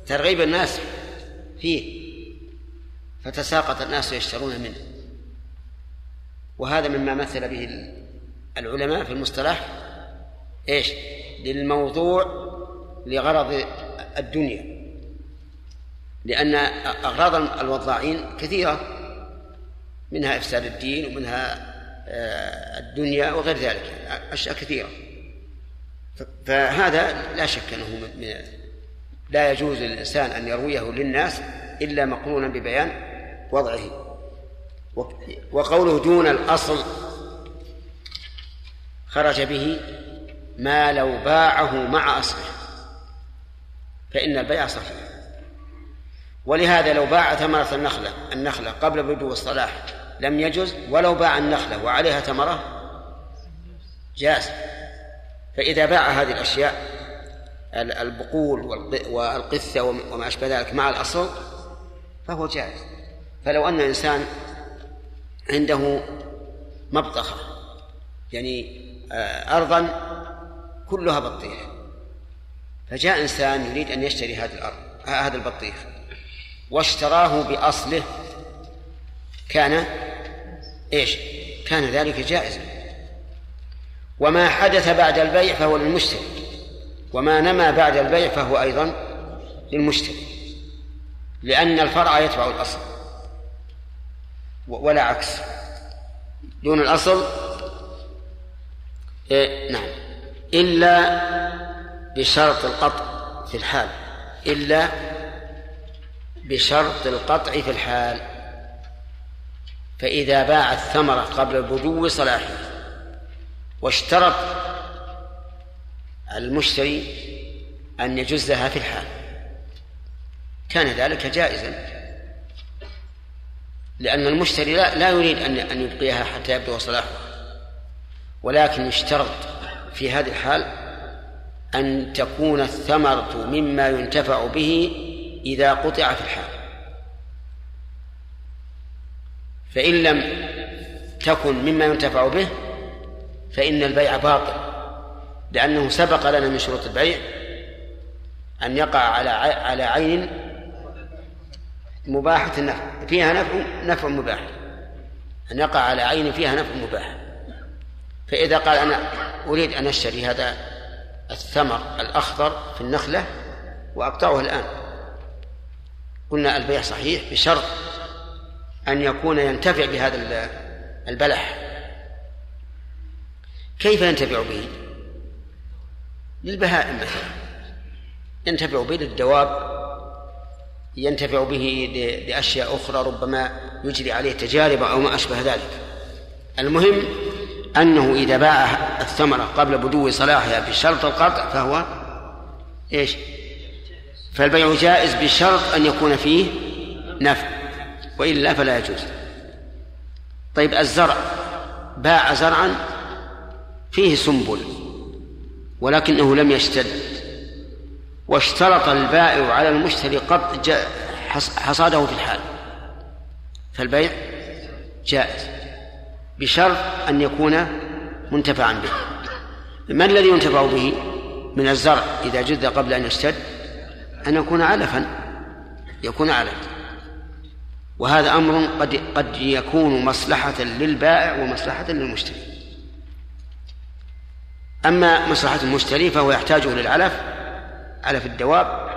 ترغيب الناس فيه. فتساقط الناس يشترون منه. وهذا مما مثل به العلماء في المصطلح إيش؟ للموضوع لغرض الدنيا. لأن أغراض الوضاعين كثيرة منها إفساد الدين ومنها آه، الدنيا وغير ذلك أشياء كثيرة. فهذا لا شك أنه من لا يجوز للإنسان أن يرويه للناس إلا مقرونا ببيان وضعه. وقوله دون الأصل خرج به ما لو باعه مع أصله. فإن البيع صحيح. ولهذا لو باع ثمرة النخلة النخلة قبل بدو الصلاح لم يجز ولو باع النخلة وعليها ثمرة جاز. فإذا باع هذه الأشياء البقول والقثة وما أشبه ذلك مع الأصل فهو جائز. فلو أن إنسان عنده مبطخة يعني آه، أرضا كلها بطيخ فجاء إنسان يريد أن يشتري هذه الأرض هذا البطيخ واشتراه بأصله كان إيش؟ كان ذلك جائزا وما حدث بعد البيع فهو للمشتري وما نما بعد البيع فهو أيضا للمشتري لأن الفرع يتبع الأصل ولا عكس. دون الأصل. إيه نعم. إلا بشرط القطع في الحال. إلا بشرط القطع في الحال. فإذا باع الثمرة قبل بدو صلاحه. واشترط المشتري أن يجزها في الحال. كان ذلك جائزا. لأن المشتري لا, لا يريد أن أن يبقيها حتى يبدو صلاحها ولكن يشترط في هذه الحال أن تكون الثمرة مما ينتفع به إذا قطع في الحال. فإن لم تكن مما ينتفع به فإن البيع باطل لأنه سبق لنا من شروط البيع أن يقع على على عين مباحة النفع فيها نفع نفع مباح. أن يقع على عين فيها نفع مباح. فإذا قال أنا أريد أن أشتري هذا الثمر الأخضر في النخلة وأقطعه الآن. قلنا البيع صحيح بشرط أن يكون ينتفع بهذا البلح. كيف ينتفع به؟ للبهائم مثلا. ينتفع به للدواب ينتفع به لأشياء أخرى ربما يجري عليه تجارب أو ما أشبه ذلك. المهم أنه إذا باع الثمرة قبل بدو صلاحها بشرط القطع فهو إيش؟ فالبيع جائز بشرط أن يكون فيه نفع وإلا فلا يجوز. طيب الزرع باع زرعا فيه سنبل ولكنه لم يشتد. واشترط البائع على المشتري قط حصاده في الحال. فالبيع جائز بشرط أن يكون منتفعا به. ما الذي ينتفع به من الزرع إذا جد قبل أن يشتد؟ أن يكون علفا يكون علفا وهذا أمر قد قد يكون مصلحة للبائع ومصلحة للمشتري. أما مصلحة المشتري فهو يحتاج للعلف علف الدواب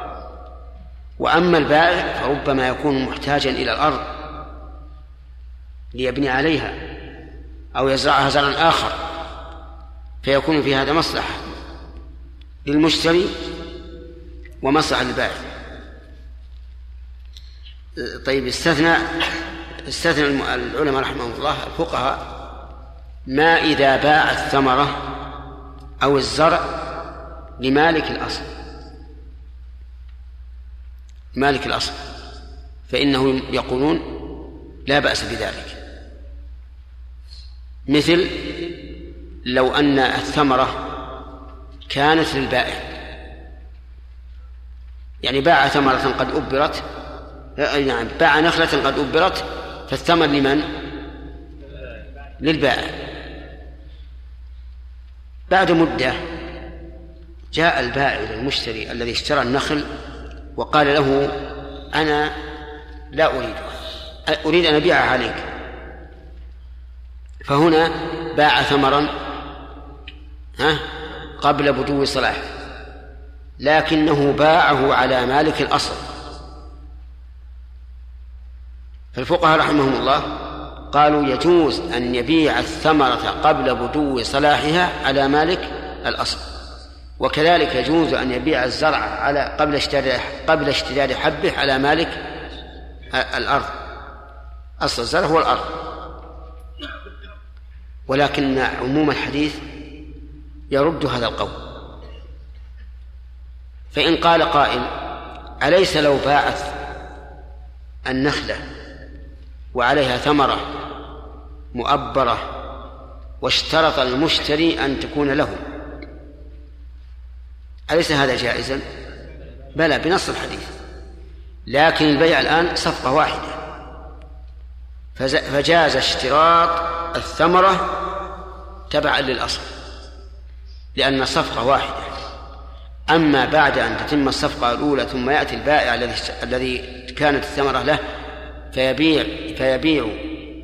وأما البائع فربما يكون محتاجا إلى الأرض ليبني عليها أو يزرعها زرعا آخر فيكون في هذا مصلحة للمشتري ومصلحة للبائع. طيب استثنى استثنى العلماء رحمهم الله الفقهاء ما إذا باع الثمرة أو الزرع لمالك الأصل. مالك الأصل. فإنه يقولون لا بأس بذلك. مثل لو أن الثمرة كانت للبائع. يعني باع ثمرة قد أبرت نعم باع نخلة قد أبرت فالثمر لمن؟ للبائع. بعد مدة جاء البائع المشتري الذي اشترى النخل وقال له أنا لا أريدها أريد أن أبيعها عليك. فهنا باع ثمرا ها قبل بدو صلاحه لكنه باعه على مالك الأصل. فالفقهاء رحمهم الله قالوا يجوز أن يبيع الثمرة قبل بدو صلاحها على مالك الأصل. وكذلك يجوز أن يبيع الزرع على قبل اشتداد قبل اشتداد حبه على مالك الأرض. أصل الزرع هو الأرض. ولكن عموم الحديث يرد هذا القول. فإن قال قائل أليس لو باعت النخلة وعليها ثمرة مؤبرة واشترط المشتري أن تكون له؟ أليس هذا جائزا؟ بلى بنص الحديث. لكن البيع الآن صفقة واحدة. فجاز اشتراط الثمرة تبعا للأصل لأن الصفقة واحدة. أما بعد أن تتم الصفقة الأولى ثم يأتي البائع الذي الذي كانت الثمرة له فيبيع فيبيع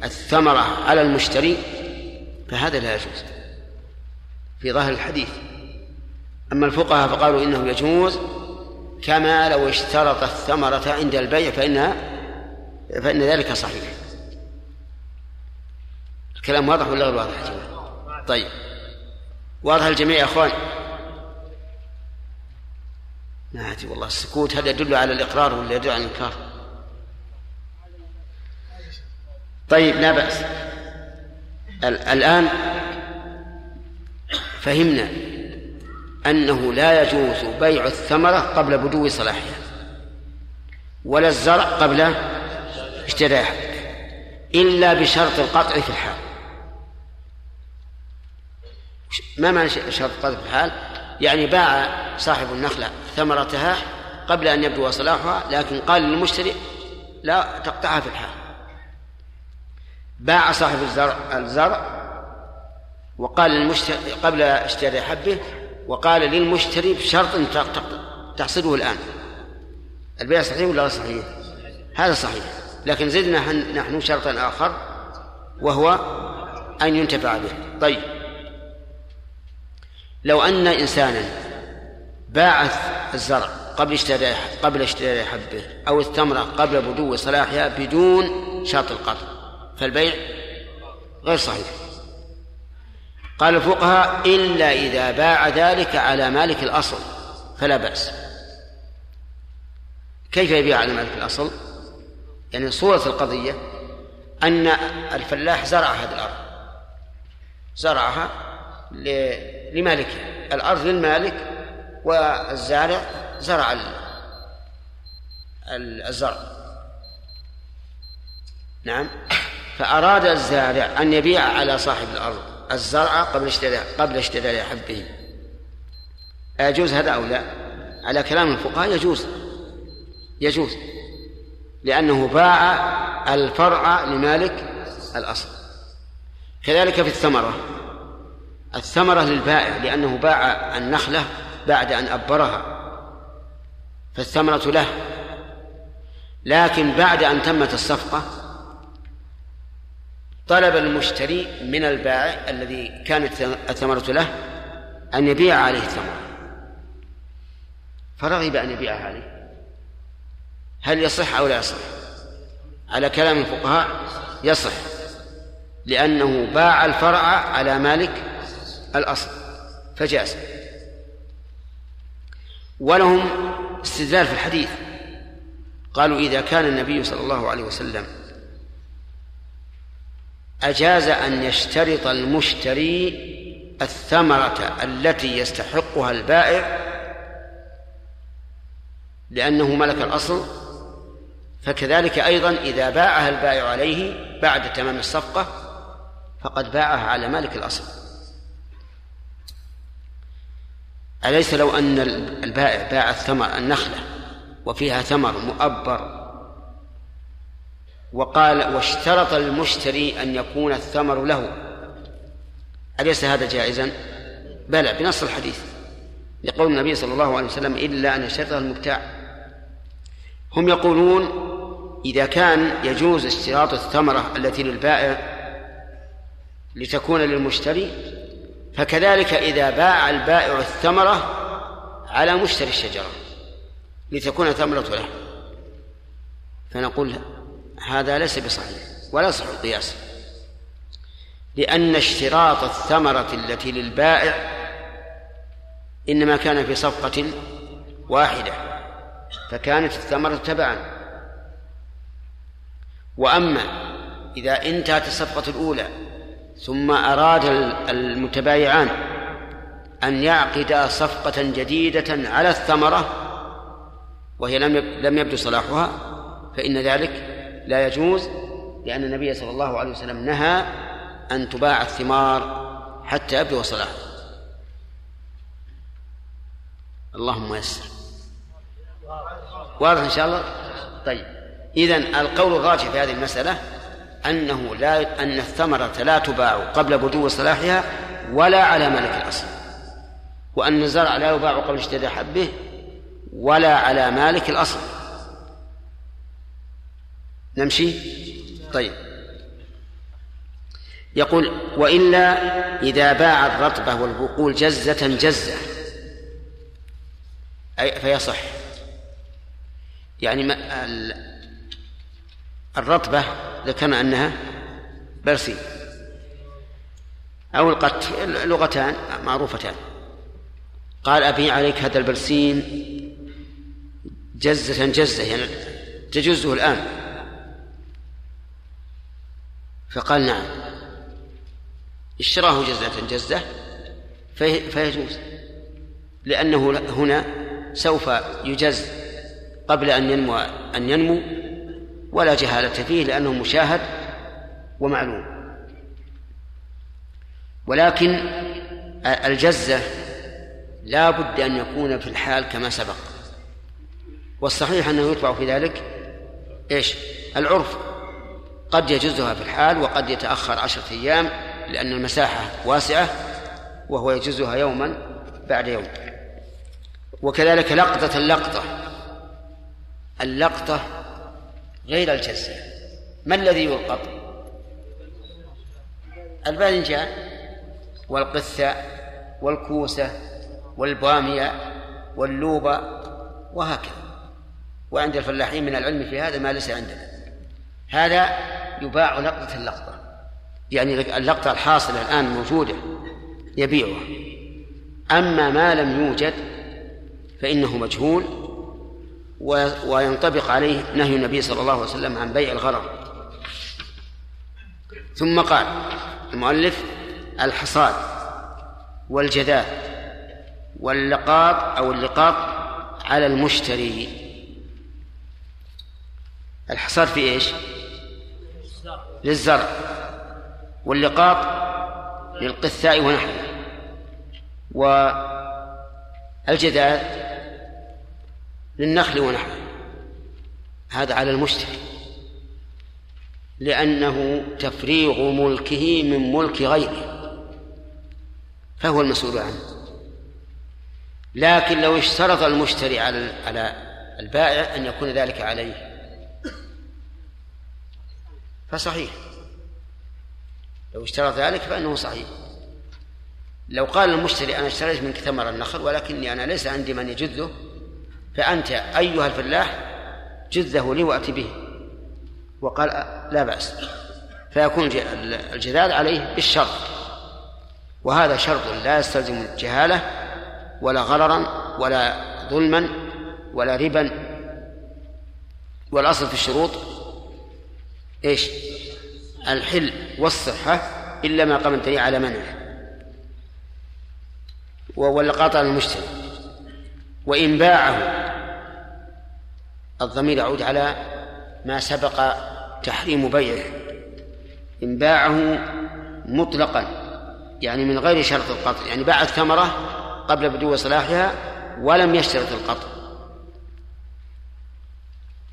الثمرة على المشتري فهذا لا يجوز. في ظاهر الحديث. أما الفقهاء فقالوا إنه يجوز كما لو اشترط الثمرة عند البيع فإنها فإن ذلك صحيح. الكلام واضح ولا غير واضح طيب. واضح الجميع يا إخوان؟ ناتي والله السكوت هذا يدل على الإقرار ولا يدل على الإنكار؟ طيب لا بأس. الآن فهمنا. أنه لا يجوز بيع الثمرة قبل بدو صلاحها ولا الزرع قبل اشتراحه إلا بشرط القطع في الحال. ما معنى شرط قذف الحال؟ يعني باع صاحب النخلة ثمرتها قبل أن يبدو صلاحها لكن قال للمشتري لا تقطعها في الحال. باع صاحب الزرع الزرع وقال للمشتري قبل اشتراء حبه وقال للمشتري بشرط أن تحصده الآن. البيع صحيح ولا صحيح؟ هذا صحيح. لكن زدنا نحن شرطا آخر وهو أن ينتفع به. طيب. لو أن إنسانا باع الزرع قبل اشتراء قبل اشتراء حبه أو التمرة قبل بدو صلاحها بدون شرط القطع فالبيع غير صحيح. قال الفقهاء إلا إذا باع ذلك على مالك الأصل فلا بأس. كيف يبيع على مالك الأصل؟ يعني صورة القضية أن الفلاح زرع هذه الأرض زرعها لمالكها الأرض للمالك والزارع زرع الزرع. نعم. فأراد الزارع أن يبيع على صاحب الأرض. الزرع قبل اشتراء قبل اشتراء حبه. أيجوز هذا أو لا؟ على كلام الفقهاء يجوز. يجوز. لأنه باع الفرع لمالك الأصل. كذلك في الثمرة. الثمرة للبائع لأنه باع النخلة بعد أن أبرها. فالثمرة له. لكن بعد أن تمت الصفقة طلب المشتري من البائع الذي كانت الثمرة له أن يبيع عليه الثمرة. فرغب أن يبيعها عليه. هل يصح أو لا يصح؟ على كلام الفقهاء يصح لأنه باع الفرع على مالك الأصل فجاز. ولهم استدلال في الحديث. قالوا إذا كان النبي صلى الله عليه وسلم أجاز أن يشترط المشتري الثمرة التي يستحقها البائع لأنه ملك الأصل فكذلك أيضا إذا باعها البائع عليه بعد تمام الصفقة فقد باعها على مالك الأصل. أليس لو أن البائع باع الثمر النخلة وفيها ثمر مؤبر وقال واشترط المشتري أن يكون الثمر له. أليس هذا جائزا؟ بلى بنص الحديث. لقول النبي صلى الله عليه وسلم إلا أن يشترطها المبتاع. هم يقولون إذا كان يجوز اشتراط الثمرة التي للبائع لتكون للمشتري فكذلك إذا باع البائع الثمرة على مشتري الشجرة لتكون ثمرة له. فنقول هذا ليس بصحيح ولا يصح القياس. لأن اشتراط الثمرة التي للبائع إنما كان في صفقة واحدة فكانت الثمرة تبعا. وأما إذا انتهت الصفقة الأولى ثم أراد المتبايعان أن يعقدا صفقة جديدة على الثمرة وهي لم لم يبدو صلاحها فإن ذلك لا يجوز لأن النبي صلى الله عليه وسلم نهى أن تباع الثمار حتى يبدو صلاحها اللهم يسر. واضح إن شاء الله؟ طيب. إذن القول الراجح في هذه المسألة أنه لا أن الثمرة لا تباع قبل بدو صلاحها ولا على ملك الأصل وأن الزرع لا يباع قبل اشتداد حبه ولا على مالك الأصل. نمشي؟ طيب. يقول وإلا إذا باع الرطبة والبقول جزة جزة. أي فيصح. يعني ما الرطبة ذكرنا أنها برسي. أو القت لغتان معروفتان. قال أبيع عليك هذا البرسين جزة جزة يعني تجزه الآن. فقال نعم. اشتراه جزة جزة فيجوز. لأنه هنا سوف يجز قبل أن ينمو أن ينمو ولا جهالة فيه لأنه مشاهد ومعلوم. ولكن الجزة لا بد أن يكون في الحال كما سبق. والصحيح أنه يتبع في ذلك إيش؟ العرف. قد يجزها في الحال وقد يتأخر عشرة أيام لأن المساحة واسعة وهو يجزها يوما بعد يوم. وكذلك لقطة اللقطة. اللقطة غير الجزة ما الذي يلقط؟ الباذنجان والقثة والكوسة والبامية واللوبة وهكذا. وعند الفلاحين من العلم في هذا ما ليس عندنا. هذا يباع لقطة اللقطة. يعني اللقطة الحاصلة الآن موجودة يبيعها. أما ما لم يوجد فإنه مجهول وينطبق عليه نهي النبي صلى الله عليه وسلم عن بيع الغرر. ثم قال المؤلف الحصاد والجذاذ واللقاط أو اللقاط على المشتري. الحصاد في إيش؟ للزرع واللقاط للقثاء ونحوه. والجذاذ للنخل ونحوه. هذا على المشتري. لأنه تفريغ ملكه من ملك غيره. فهو المسؤول عنه. لكن لو اشترط المشتري على على البائع أن يكون ذلك عليه. فصحيح. لو اشترط ذلك فإنه صحيح. لو قال المشتري أنا اشتريت منك ثمر النخل ولكني أنا ليس عندي من يجده فأنت أيها الفلاح جذه لي وأتي به. وقال لا بأس. فيكون الجذاذ عليه بالشرط وهذا شرط لا يستلزم الجهالة ولا غررا ولا ظلما ولا ربا. والأصل في الشروط إيش؟ الحل والصحة إلا ما قام الدليل على منعه. والقاطع المشتري وإن باعه الضمير يعود على ما سبق تحريم بيعه. إن باعه مطلقا يعني من غير شرط القطع يعني باع الثمرة قبل بدو صلاحها ولم يشترط القطع.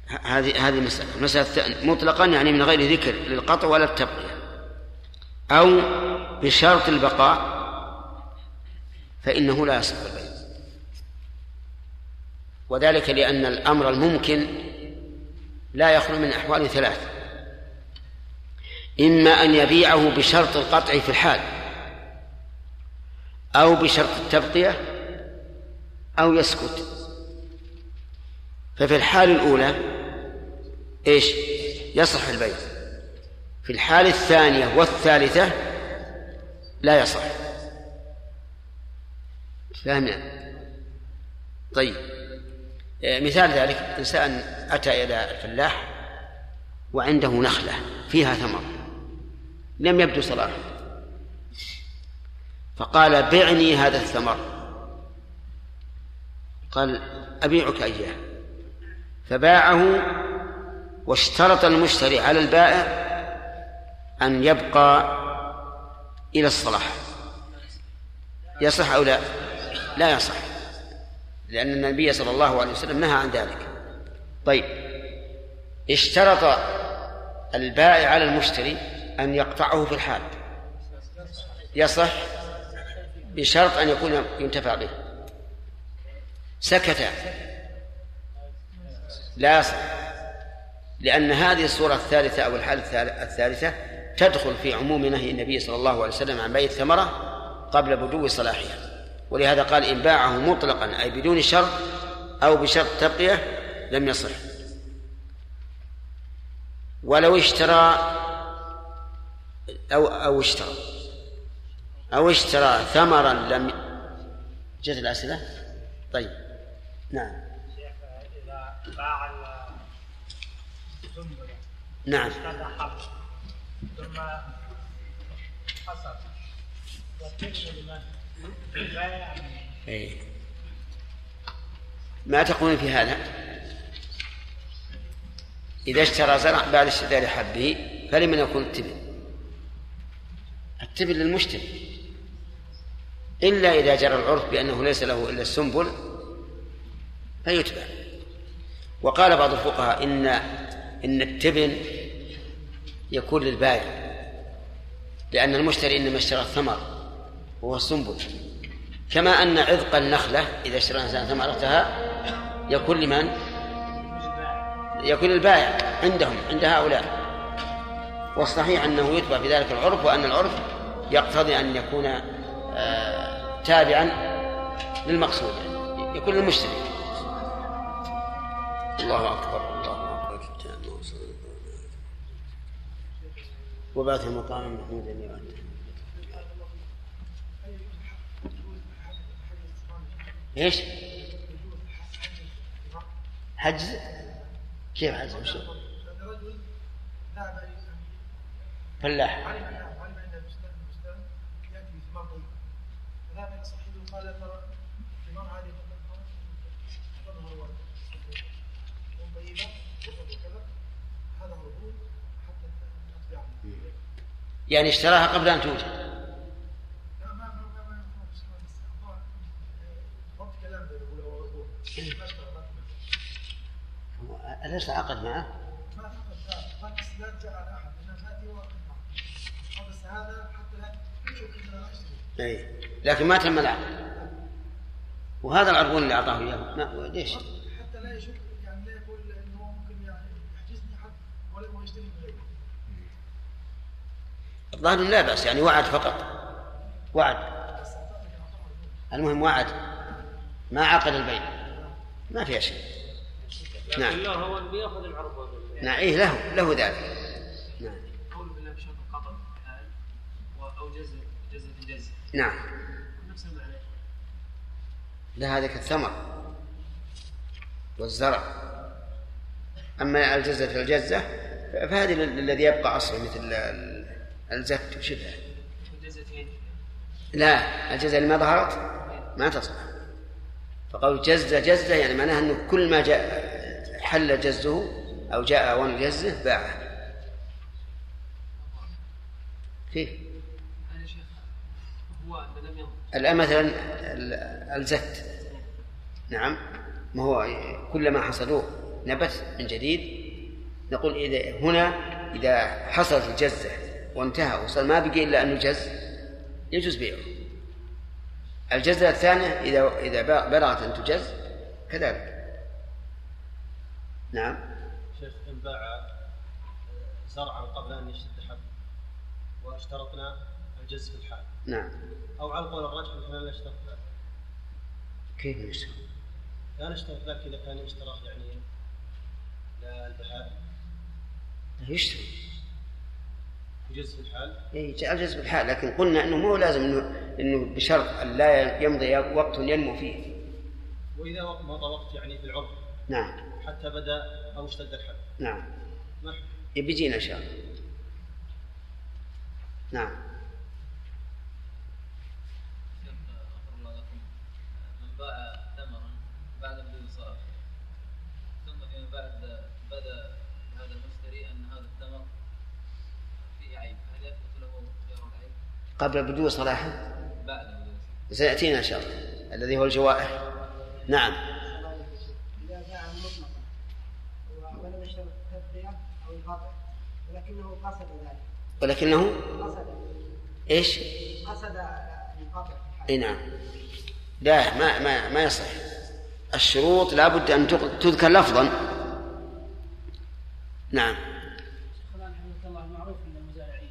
هذه هذه مسألة. المسألة مطلقا يعني من غير ذكر للقطع ولا التبقية أو بشرط البقاء فإنه لا يصح البيع وذلك لأن الأمر الممكن لا يخلو من أحوال ثلاث. إما أن يبيعه بشرط القطع في الحال أو بشرط التبقية أو يسكت. ففي الحال الأولى إيش؟ يصح البيع. في الحال الثانية والثالثة لا يصح. فهمنا؟ طيب. آه، مثال ذلك إنسان أتى إلى الفلاح وعنده نخلة فيها ثمر لم يبدو صلاحه فقال بعني هذا الثمر. قال أبيعك إياه. فباعه واشترط المشتري على البائع أن يبقى إلى الصلاح. يصح أو لا؟ لا يصح لأن النبي صلى الله عليه وسلم نهى عن ذلك. طيب اشترط البائع على المشتري أن يقطعه في الحال. يصح بشرط أن يكون ينتفع به. سكت. لا يصح. لأن هذه الصورة الثالثة أو الحالة الثالثة تدخل في عموم نهي النبي صلى الله عليه وسلم عن بيع الثمرة قبل بدو صلاحها. ولهذا قال إن باعه مطلقا أي بدون شرط أو بشرط تبقية لم يصح. ولو اشترى أو أو اشترى أو اشترى ثمرا لم جت الأسئلة؟ طيب. نعم إذا باع نعم. ثم إيه. ما تقولون في هذا؟ إذا اشترى زرع بعد اشتراء حبه فلمن يكون التبن التبن للمشتري. إلا إذا جرى العرف بأنه ليس له إلا السنبل فيتبع. وقال بعض الفقهاء إن إن التبن يكون للبائع لأن المشتري إنما اشترى الثمر وهو السنبل. كما أن عذق النخلة إذا اشترى الإنسان ثمرتها يكون لمن؟ يكون البائع عندهم عند هؤلاء. والصحيح أنه يتبع في ذلك العرف وأن العرف يقتضي أن يكون آه تابعا للمقصود يعني يكون أكبر الله أكبر. وبات مقام محمود يؤدي إيش؟ حجز؟ كيف حجز؟ وش؟ فلاح. يعني اشتراها قبل أن توجد أليس عقد معه؟ ما لا أحد حتى لا أي لكن ما تم العقد وهذا العربون اللي أعطاه إياه ليش؟ حتى لا يشك يعني لا يقول إنه ممكن يعني يحجزني حد ولا يشتري من غيره الظاهر لا بأس يعني وعد فقط. وعد. المهم وعد. ما عقد البيع. ما فيها شيء. نعم. لكن له هو اللي بيأخذ العرض. نعم إيه له له ذلك. نعم. قول بالله بشرط القطع حال أو جزء جزء جزء نعم. نفس المعنى. لا هذا كالثمر والزرع. أما الجزة الجزة فهذه الذي يبقى أصله مثل ال- الزت وشبهه لا الجزة اللي ما ظهرت ما تصلح. فقول جزة جزة يعني معناها أنه كل ما جاء حل جزه أو جاء أوان جزه باعه. كيف؟ ينضج الآن مثلا ال- الزت نعم. ما هو كلما حصدوه نبت من جديد. نقول إذا هنا إذا حصلت الجزة وانتهى. وصار ما بقي إلا أنه جز يجوز بيعه. الجزة الثانية إذا إذا بلغت أن تجز كذلك. نعم. شيخ إن باع زرعا قبل أن يشتد حب واشترطنا الجز في الحال. نعم. أو على القول الراجح نحن لا نشترط ذلك. كيف نشتري؟ لا نشترط ذلك إذا كان اشتراط يعني للبهائم يشتري يجز في الحال؟ إيه، جاء الجزء بالحال لكن قلنا إنه مو لازم انه إنه بشرط أن لا يمضي وقت ينمو فيه. وإذا وق- مضى وقت يعني في العرف. نعم. حتى بدأ أو اشتد الحب نعم. حكم؟ بيجينا إن شاء الله. نعم. غفر الله لكم من باع ثمرا بعد بدون صرف ثم فيما بعد بدا هذا المشتري ان هذا الثمر فيه عيب هل يثبت له خيار العيب قبل بدو صلاحه؟ سيأتينا إن شاء الله. الذي هو الجوائح. نعم. ولكنه قصد ذلك ولكنه قصد إيش؟ قصد القطع إي نعم. لا ما ما ما يصح. الشروط لابد أن تذكر لفظا. نعم شيخنا حفظك الله المعروف عند المزارعين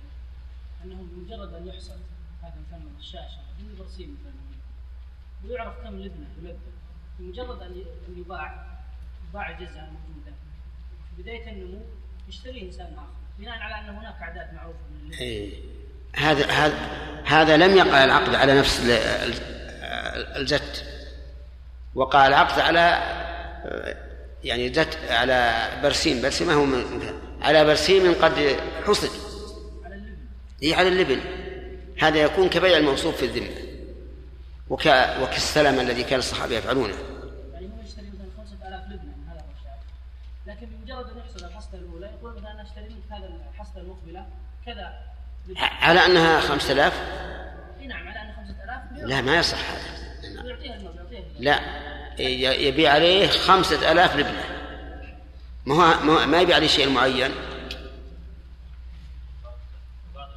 انهم بمجرد ان يحصل هذا مثلا الشاشه من برسيم مثلا ويعرف كم لبنة يلبن بمجرد أن يباع يباع الجزء الموجوده في بداية النمو يشتريه إنسان آخر. بناء على أن هناك أعداد معروفة من اللبن إيه. هذا هذا هذا لم يقع العقد على نفس ال- ال- الجت وقع العقد على يعني جت على برسيم. برسيم ما هو من على برسيم قد حصد. هي على اللبن. هذا يكون كبيع الموصوف في الذمة. وك وكالسلم الذي كان الصحابة يفعلونه. يعني هو يشتري مثلا 5000 لبنه من هذا الرشاد لكن بمجرد أن يحصل الحصده الأولى يقول مثلا أنا أشتري منك هذا الحصده المقبلة كذا. لبنة. على أنها خمسة آلاف؟ إي نعم على أن 5000 لا ما يصح هذا. يعطيها لا ي- يبيع عليه خمسة آلاف لبنة ما هو ما يبيع عليه شيء معين. بعض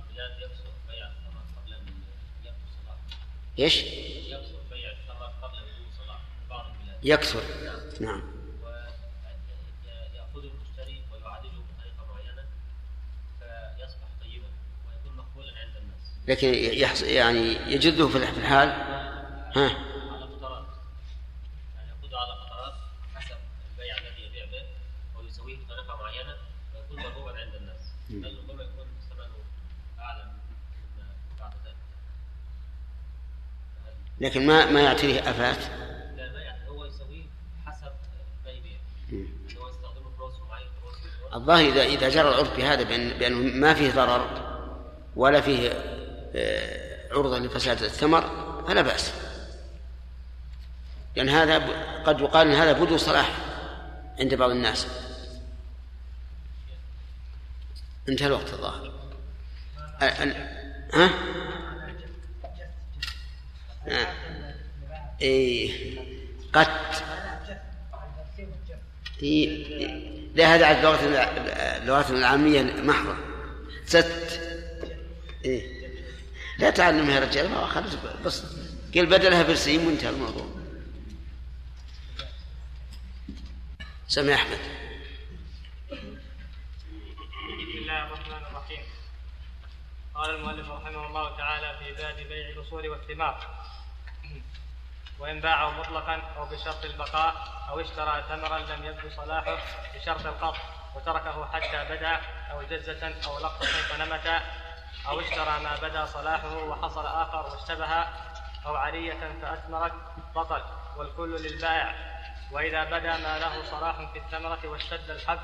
عند الناس. لكن يحص يعني يجده في في الحال؟ ها؟ على فترات يعني على فترات حسب البيع الذي يبيع به ويسويه بطريقة معينة ويكون مرغوبا عند الناس. بل ربما يكون ثمنه أعلى من بعد ذلك. لكن ما ما يعطيه آفات لا ما يعني هو يسويه حسب ما يبيع مم. يعني هو يستخدمه في روسه معين في روسه الظاهر إذا إذا جرى العرف بهذا بأن بأنه ما فيه ضرر ولا فيه آه، عرضة لفساد الثمر فلا بأس. لأن هذا قد يقال أن هذا بدو صلاح عند بعض الناس. انتهى الوقت الظاهر. ال- ال- ها؟ آه. إيه. قت إيه. لا هذا على اللغة اللغات العامية محضة. ست. إيه. لا تعلم يا رجال ما خلص بس قل بدلها برسيم وانتهى الموضوع. سمع أحمد. بسم الله الرحمن الرحيم. قال المؤلف رحمه الله تعالى في باب بيع الأصول والثمار. وإن باعه مطلقا أو بشرط البقاء أو اشترى ثمرا لم يبدو صلاحه بشرط القطع وتركه حتى بدأ أو جزة أو لقطة فنمت أو اشترى ما بدا صلاحه وحصل آخر واشتبه أو عرية فأثمرت بطل والكل للبائع وإذا بدا ما له صلاح في الثمرة واشتد الحب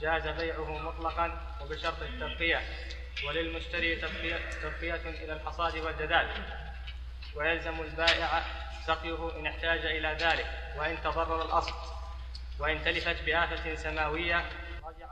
جاز بيعه مطلقا وبشرط التبقية وللمشتري تبقية, تبقية إلى الحصاد والجدال ويلزم البائع سقيه إن احتاج إلى ذلك وإن تضرر الأصل وإن تلفت بآفة سماوية رجع